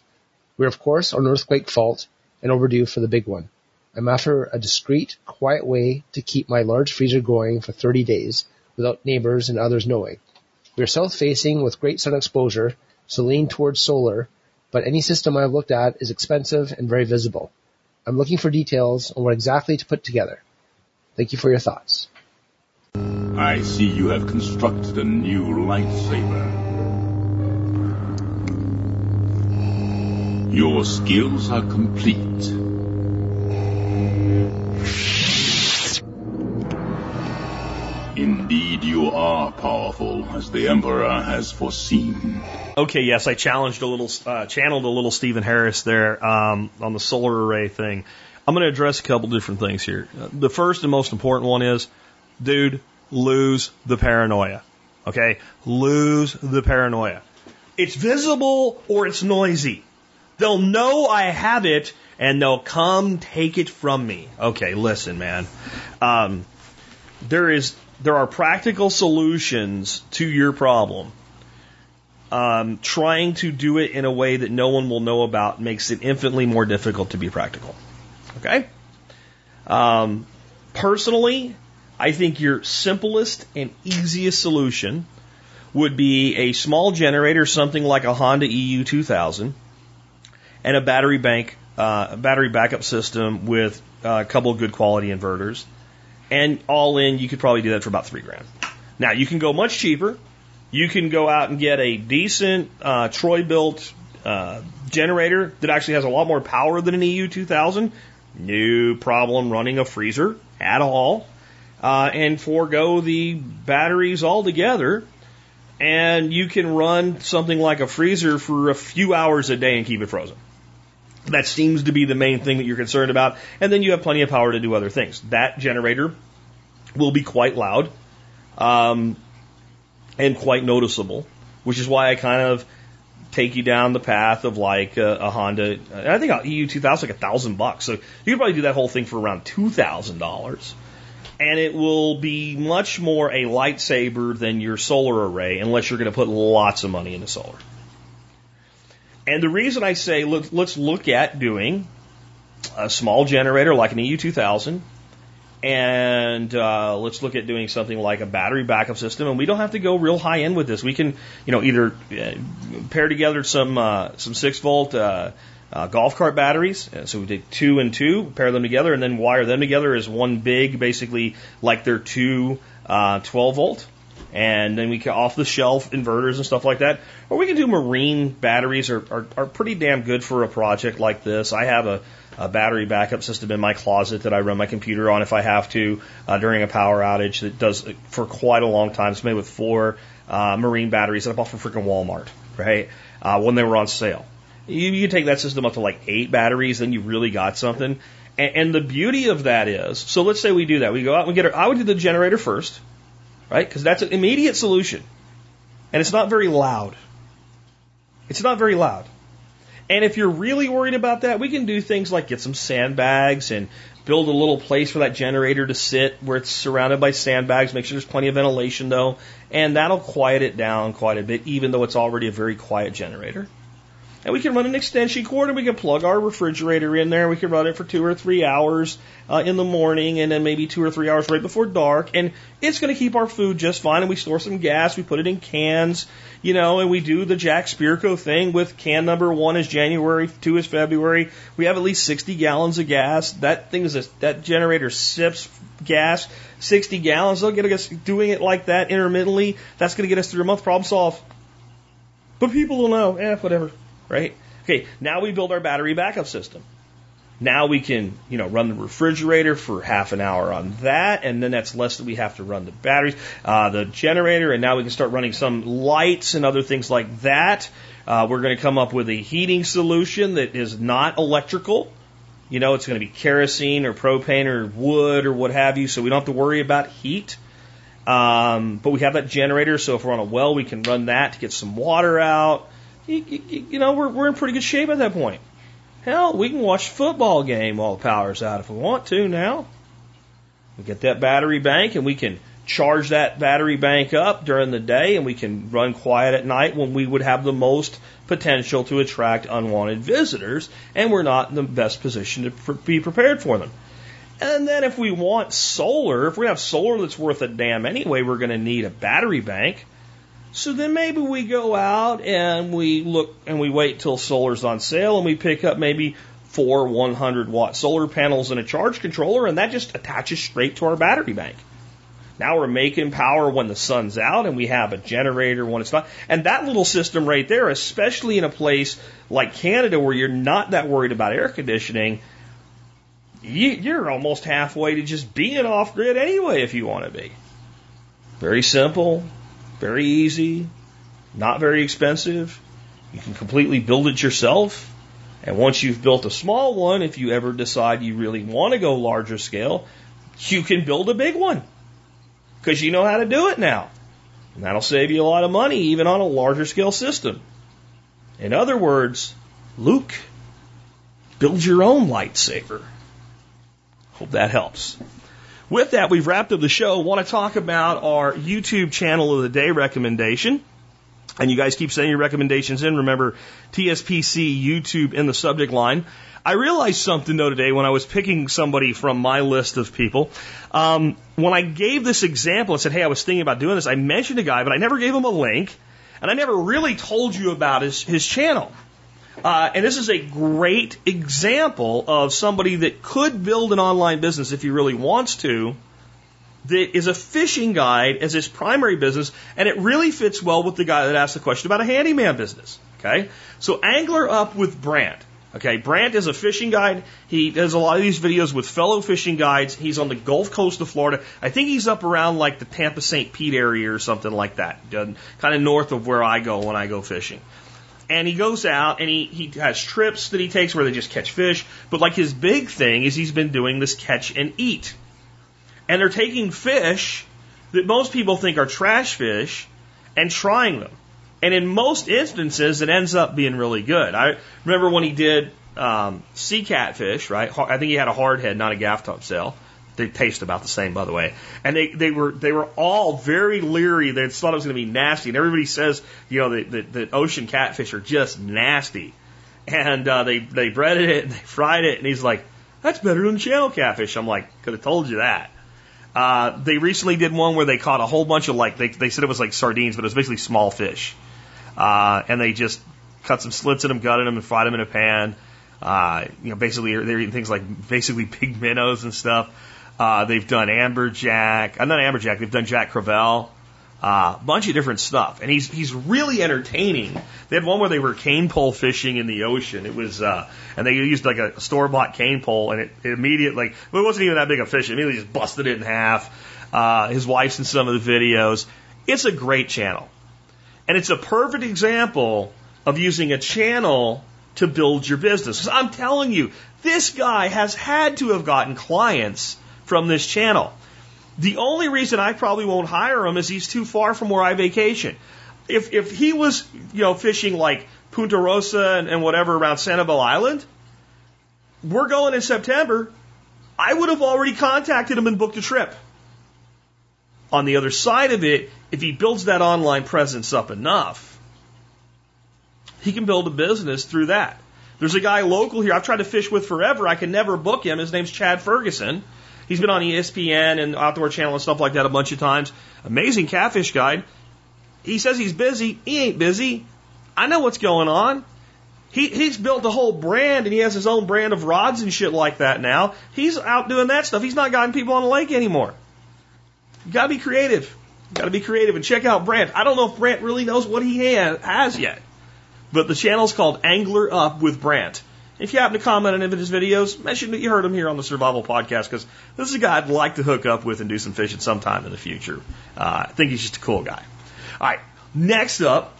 We're of course on earthquake fault and overdue for the big one. I'm after a discreet, quiet way to keep my large freezer going for 30 days without neighbors and others knowing. We are south-facing with great sun exposure, so lean towards solar, but any system I've looked at is expensive and very visible. I'm looking for details on what exactly to put together. Thank you for your thoughts. I see you have constructed a new lightsaber. Your skills are complete. You are powerful, as the Emperor has foreseen. Okay, yes, I challenged a little, uh, channeled a little Stephen Harris there um, on the solar array thing. I'm going to address a couple different things here. The first and most important one is, dude, lose the paranoia. Okay, lose the paranoia. It's visible or it's noisy. They'll know I have it and they'll come take it from me. Okay, listen, man. Um, there is there are practical solutions to your problem. Um, trying to do it in a way that no one will know about makes it infinitely more difficult to be practical. Okay? Um, personally, I think your simplest and easiest solution would be a small generator, something like a Honda EU 2000, and a battery bank, uh, battery backup system with uh, a couple of good quality inverters and all in, you could probably do that for about three grand. Now, you can go much cheaper. You can go out and get a decent uh, Troy-Bilt uh, generator that actually has a lot more power than an EU 2000. No problem running a freezer at all. Uh, and forego the batteries altogether. And you can run something like a freezer for a few hours a day and keep it frozen. That seems to be the main thing that you're concerned about. And then you have plenty of power to do other things. That generator will be quite loud um, and quite noticeable, which is why I kind of take you down the path of like a, a Honda. I think EU 2000 like a thousand bucks. So you could probably do that whole thing for around two thousand dollars, and it will be much more a lightsaber than your solar array, unless you're going to put lots of money into solar. And the reason I say look, let's look at doing a small generator like an EU2000, and uh, let's look at doing something like a battery backup system. And we don't have to go real high end with this. We can, you know, either uh, pair together some uh, some six volt uh, uh, golf cart batteries. Uh, so we take two and two, pair them together, and then wire them together as one big, basically like they're two uh, 12 volt and then we can off the shelf inverters and stuff like that. Or we can do marine batteries are, are, are pretty damn good for a project like this. I have a a battery backup system in my closet that I run my computer on if I have to uh, during a power outage that does for quite a long time. It's made with four uh, marine batteries that I bought from freaking Walmart, right? Uh, when they were on sale. You, you take that system up to like eight batteries, then you really got something. And, and the beauty of that is, so let's say we do that. We go out and get our, I would do the generator first, right? Because that's an immediate solution. And it's not very loud. It's not very loud. And if you're really worried about that, we can do things like get some sandbags and build a little place for that generator to sit where it's surrounded by sandbags. Make sure there's plenty of ventilation though. And that'll quiet it down quite a bit, even though it's already a very quiet generator. And we can run an extension cord and we can plug our refrigerator in there. We can run it for two or three hours uh, in the morning and then maybe two or three hours right before dark. And it's going to keep our food just fine. And we store some gas. We put it in cans, you know, and we do the Jack Spirko thing with can number one is January, two is February. We have at least 60 gallons of gas. That thing is a, that generator sips gas 60 gallons. They'll get us doing it like that intermittently. That's going to get us through a month. Problem solved. But people will know, eh, whatever right? Okay, now we build our battery backup system. Now we can, you know, run the refrigerator for half an hour on that, and then that's less that we have to run the batteries, uh, the generator, and now we can start running some lights and other things like that. Uh, we're going to come up with a heating solution that is not electrical. You know, it's going to be kerosene or propane or wood or what have you, so we don't have to worry about heat. Um, but we have that generator, so if we're on a well, we can run that to get some water out you, you, you know, we're, we're in pretty good shape at that point. Hell, we can watch a football game the power's out if we want to now. We get that battery bank and we can charge that battery bank up during the day and we can run quiet at night when we would have the most potential to attract unwanted visitors and we're not in the best position to be prepared for them. And then if we want solar, if we have solar that's worth a damn anyway, we're going to need a battery bank. So then maybe we go out and we look and we wait till solar's on sale and we pick up maybe four 100 watt solar panels and a charge controller and that just attaches straight to our battery bank. Now we're making power when the sun's out and we have a generator when it's not. And that little system right there, especially in a place like Canada where you're not that worried about air conditioning, you're almost halfway to just being off grid anyway if you want to be. Very simple, very easy, not very expensive. You can completely build it yourself. And once you've built a small one, if you ever decide you really want to go larger scale, you can build a big one. Because you know how to do it now. And that'll save you a lot of money, even on a larger scale system. In other words, Luke, build your own lightsaber. Hope that helps. With that, we've wrapped up the show. Want to talk about our YouTube channel of the day recommendation. And you guys keep sending your recommendations in. Remember, TSPC YouTube in the subject line. I realized something though today when I was picking somebody from my list of people. Um, when I gave this example and said, "Hey, I was thinking about doing this," I mentioned a guy, but I never gave him a link, and I never really told you about his his channel. Uh, and this is a great example of somebody that could build an online business if he really wants to, that is a fishing guide as his primary business, and it really fits well with the guy that asked the question about a handyman business. Okay? So Angler Up with Brandt. Okay, Brandt is a fishing guide. He does a lot of these videos with fellow fishing guides. He's on the Gulf Coast of Florida. I think he's up around like the Tampa St. Pete area or something like that, kind of north of where I go when I go fishing. And he goes out and he, he has trips that he takes where they just catch fish. But like his big thing is he's been doing this catch and eat. And they're taking fish that most people think are trash fish and trying them. And in most instances, it ends up being really good. I remember when he did um, sea catfish, right? I think he had a hard head, not a gaff top sail. They taste about the same, by the way. And they, they were they were all very leery. They thought it was going to be nasty. And everybody says, you know, that the, the ocean catfish are just nasty. And uh, they they breaded it and they fried it. And he's like, that's better than channel catfish. I'm like, could have told you that. Uh, they recently did one where they caught a whole bunch of like they they said it was like sardines, but it was basically small fish. Uh, and they just cut some slits in them, gutted them, and fried them in a pan. Uh, you know, basically they're eating things like basically big minnows and stuff. Uh, they've done amberjack. I'm uh, not amberjack. They've done Jack Crevalle. a uh, bunch of different stuff, and he's he's really entertaining. They had one where they were cane pole fishing in the ocean. It was, uh, and they used like a store bought cane pole, and it, it immediately, like, well, it wasn't even that big a fish. It immediately just busted it in half. Uh, his wife's in some of the videos. It's a great channel, and it's a perfect example of using a channel to build your business. I'm telling you, this guy has had to have gotten clients from this channel. The only reason I probably won't hire him is he's too far from where I vacation. If if he was, you know, fishing like Punta Rassa and, and whatever around Sanibel Island, we're going in September. I would have already contacted him and booked a trip. On the other side of it, if he builds that online presence up enough, he can build a business through that. There's a guy local here I've tried to fish with forever. I can never book him. His name's Chad Ferguson. He's been on ESPN and Outdoor Channel and stuff like that a bunch of times. Amazing catfish guide. He says he's busy. He ain't busy. I know what's going on. He, he's built a whole brand and he has his own brand of rods and shit like that now. He's out doing that stuff. He's not guiding people on the lake anymore. You gotta be creative. You gotta be creative and check out Brant. I don't know if Brant really knows what he has yet, but the channel's called Angler Up with Brant. If you happen to comment on any of his videos, mention that you heard him here on the Survival Podcast because this is a guy I'd like to hook up with and do some fishing sometime in the future. Uh, I think he's just a cool guy. All right, next up,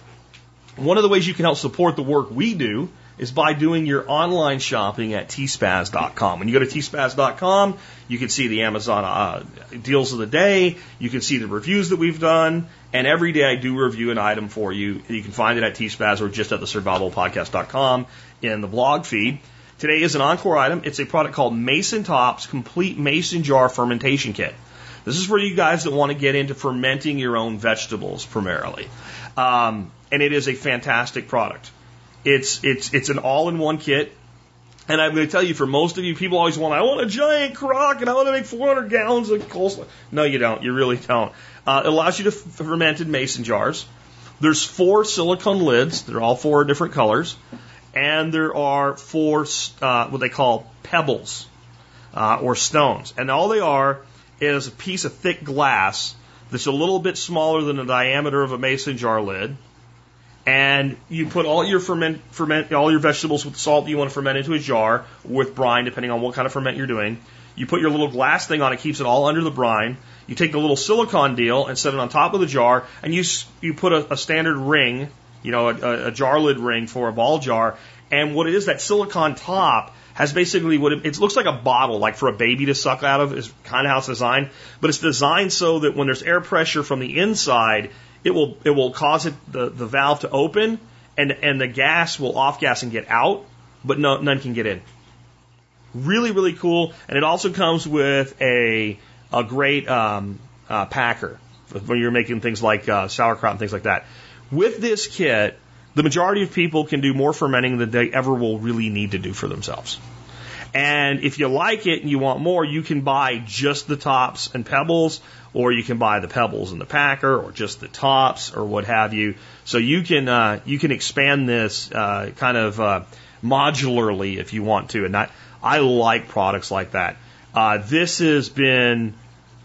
one of the ways you can help support the work we do is by doing your online shopping at tspaz.com. When you go to tspaz.com, you can see the Amazon uh, deals of the day. You can see the reviews that we've done. And every day I do review an item for you. You can find it at tspaz or just at the survivalpodcast.com in the blog feed. Today is an encore item. It's a product called Mason Tops Complete Mason Jar Fermentation Kit. This is for you guys that want to get into fermenting your own vegetables primarily. Um, and it is a fantastic product. It's, it's, it's an all-in-one kit. And I'm going to tell you, for most of you, people always want, I want a giant crock and I want to make 400 gallons of coleslaw. No, you don't. You really don't. Uh, it allows you to ferment in mason jars. There's four silicone lids. They're all four different colors and there are four uh, what they call pebbles uh, or stones, and all they are is a piece of thick glass that's a little bit smaller than the diameter of a mason jar lid. And you put all your ferment, ferment all your vegetables with salt that you want to ferment into a jar with brine, depending on what kind of ferment you're doing. You put your little glass thing on it, keeps it all under the brine. You take the little silicone deal and set it on top of the jar, and you you put a, a standard ring you know, a, a jar lid ring for a ball jar. And what it is, that silicon top has basically what it, it, looks like a bottle, like for a baby to suck out of, is kind of how it's designed. But it's designed so that when there's air pressure from the inside, it will it will cause it the, the valve to open, and and the gas will off gas and get out, but no none can get in. Really really cool, and it also comes with a a great um, uh, packer when you're making things like uh, sauerkraut and things like that. With this kit, the majority of people can do more fermenting than they ever will really need to do for themselves. And if you like it and you want more, you can buy just the tops and pebbles, or you can buy the pebbles and the packer, or just the tops, or what have you. So you can uh, you can expand this uh, kind of uh, modularly if you want to. And I, I like products like that. Uh, this has been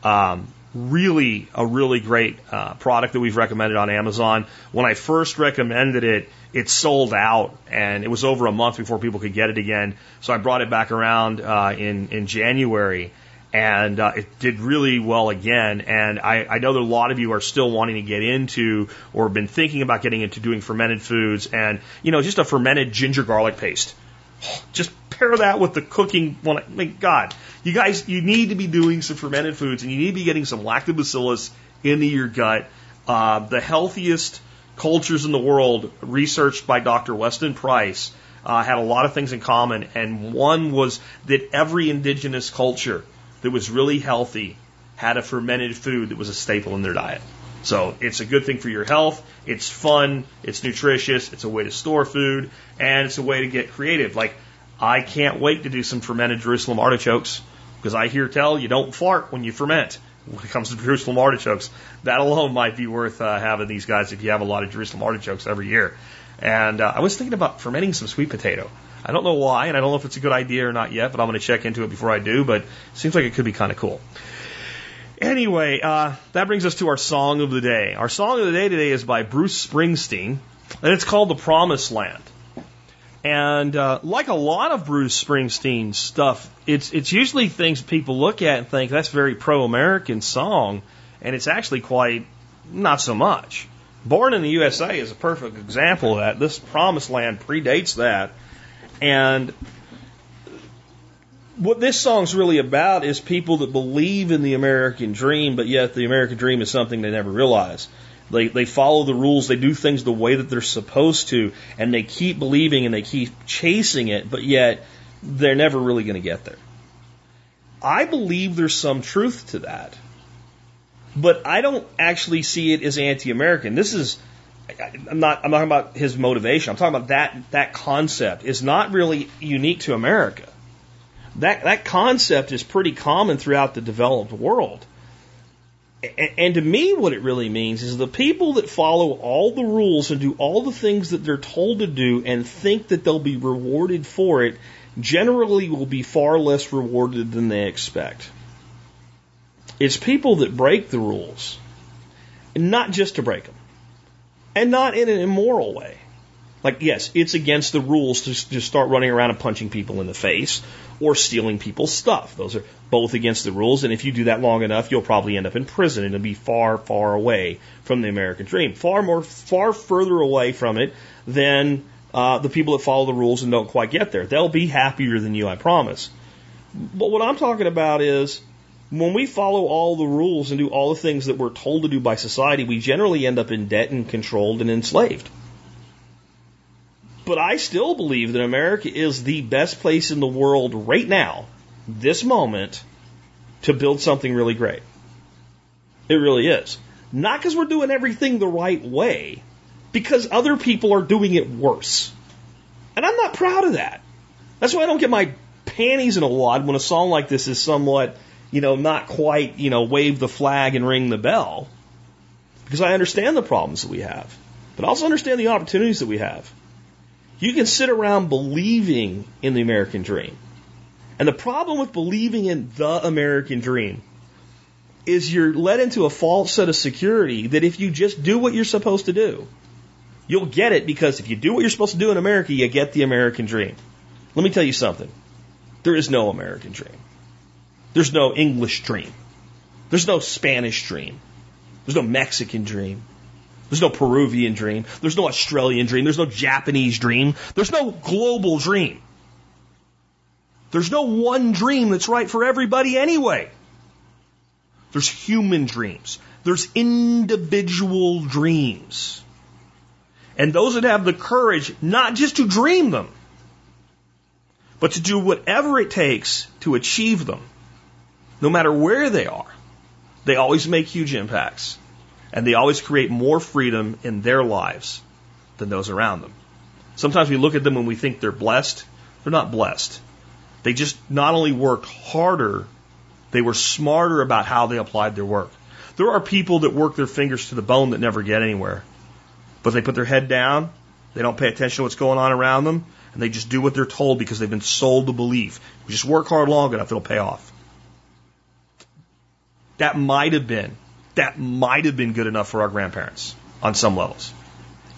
um, really a really great uh, product that we've recommended on Amazon. When I first recommended it, it sold out, and it was over a month before people could get it again. So I brought it back around uh, in in January, and uh, it did really well again. And I, I know that a lot of you are still wanting to get into or have been thinking about getting into doing fermented foods, and you know just a fermented ginger garlic paste. Just pair that with the cooking one. I mean, God, you guys, you need to be doing some fermented foods and you need to be getting some lactobacillus into your gut. Uh, the healthiest cultures in the world, researched by Dr. Weston Price, uh, had a lot of things in common. And one was that every indigenous culture that was really healthy had a fermented food that was a staple in their diet. So it's a good thing for your health. It's fun. It's nutritious. It's a way to store food and it's a way to get creative. Like I can't wait to do some fermented Jerusalem artichokes because I hear tell you don't fart when you ferment. When it comes to Jerusalem artichokes, that alone might be worth uh, having these guys if you have a lot of Jerusalem artichokes every year. And uh, I was thinking about fermenting some sweet potato. I don't know why, and I don't know if it's a good idea or not yet, but I'm going to check into it before I do. But it seems like it could be kind of cool. Anyway, uh, that brings us to our song of the day. Our song of the day today is by Bruce Springsteen, and it's called The Promised Land. And uh, like a lot of Bruce Springsteen stuff, it's it's usually things people look at and think that's a very pro-American song, and it's actually quite not so much. Born in the USA is a perfect example of that. This Promised Land predates that, and what this song's really about is people that believe in the American dream, but yet the American dream is something they never realize. They, they follow the rules, they do things the way that they're supposed to, and they keep believing and they keep chasing it, but yet they're never really going to get there. I believe there's some truth to that, but I don't actually see it as anti-American. This is, I'm not, I'm talking about his motivation. I'm talking about that, that concept is not really unique to America. That, that concept is pretty common throughout the developed world. And to me, what it really means is the people that follow all the rules and do all the things that they're told to do and think that they'll be rewarded for it generally will be far less rewarded than they expect. It's people that break the rules, and not just to break them, and not in an immoral way. Like, yes, it's against the rules to just start running around and punching people in the face or stealing people's stuff. Those are both against the rules, and if you do that long enough, you'll probably end up in prison and it'll be far, far away from the American dream. Far more, far further away from it than uh, the people that follow the rules and don't quite get there. They'll be happier than you, I promise. But what I'm talking about is when we follow all the rules and do all the things that we're told to do by society, we generally end up in debt and controlled and enslaved. But I still believe that America is the best place in the world right now, this moment, to build something really great. It really is. Not because we're doing everything the right way, because other people are doing it worse. And I'm not proud of that. That's why I don't get my panties in a wad when a song like this is somewhat, you know, not quite, you know, wave the flag and ring the bell. Because I understand the problems that we have, but I also understand the opportunities that we have. You can sit around believing in the American dream. And the problem with believing in the American dream is you're led into a false set of security that if you just do what you're supposed to do, you'll get it because if you do what you're supposed to do in America, you get the American dream. Let me tell you something. There is no American dream. There's no English dream. There's no Spanish dream. There's no Mexican dream. There's no Peruvian dream. There's no Australian dream. There's no Japanese dream. There's no global dream. There's no one dream that's right for everybody anyway. There's human dreams. There's individual dreams. And those that have the courage not just to dream them, but to do whatever it takes to achieve them, no matter where they are, they always make huge impacts. And they always create more freedom in their lives than those around them. Sometimes we look at them and we think they're blessed. They're not blessed. They just not only worked harder, they were smarter about how they applied their work. There are people that work their fingers to the bone that never get anywhere. But they put their head down, they don't pay attention to what's going on around them, and they just do what they're told because they've been sold the belief. Just work hard long enough, it'll pay off. That might have been that might have been good enough for our grandparents on some levels.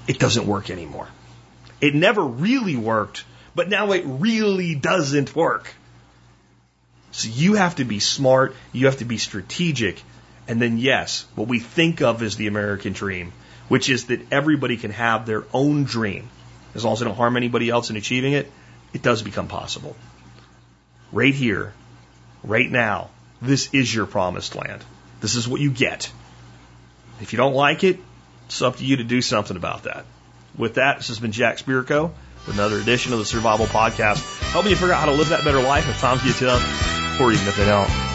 It doesn't work anymore. It never really worked, but now it really doesn't work. So you have to be smart, you have to be strategic, and then yes, what we think of as the American dream, which is that everybody can have their own dream. As long as they don't harm anybody else in achieving it, it does become possible. Right here, right now, this is your promised land. This is what you get. If you don't like it, it's up to you to do something about that. With that, this has been Jack Spirko with another edition of the Survival Podcast, helping you figure out how to live that better life if times get tough, or even if they don't.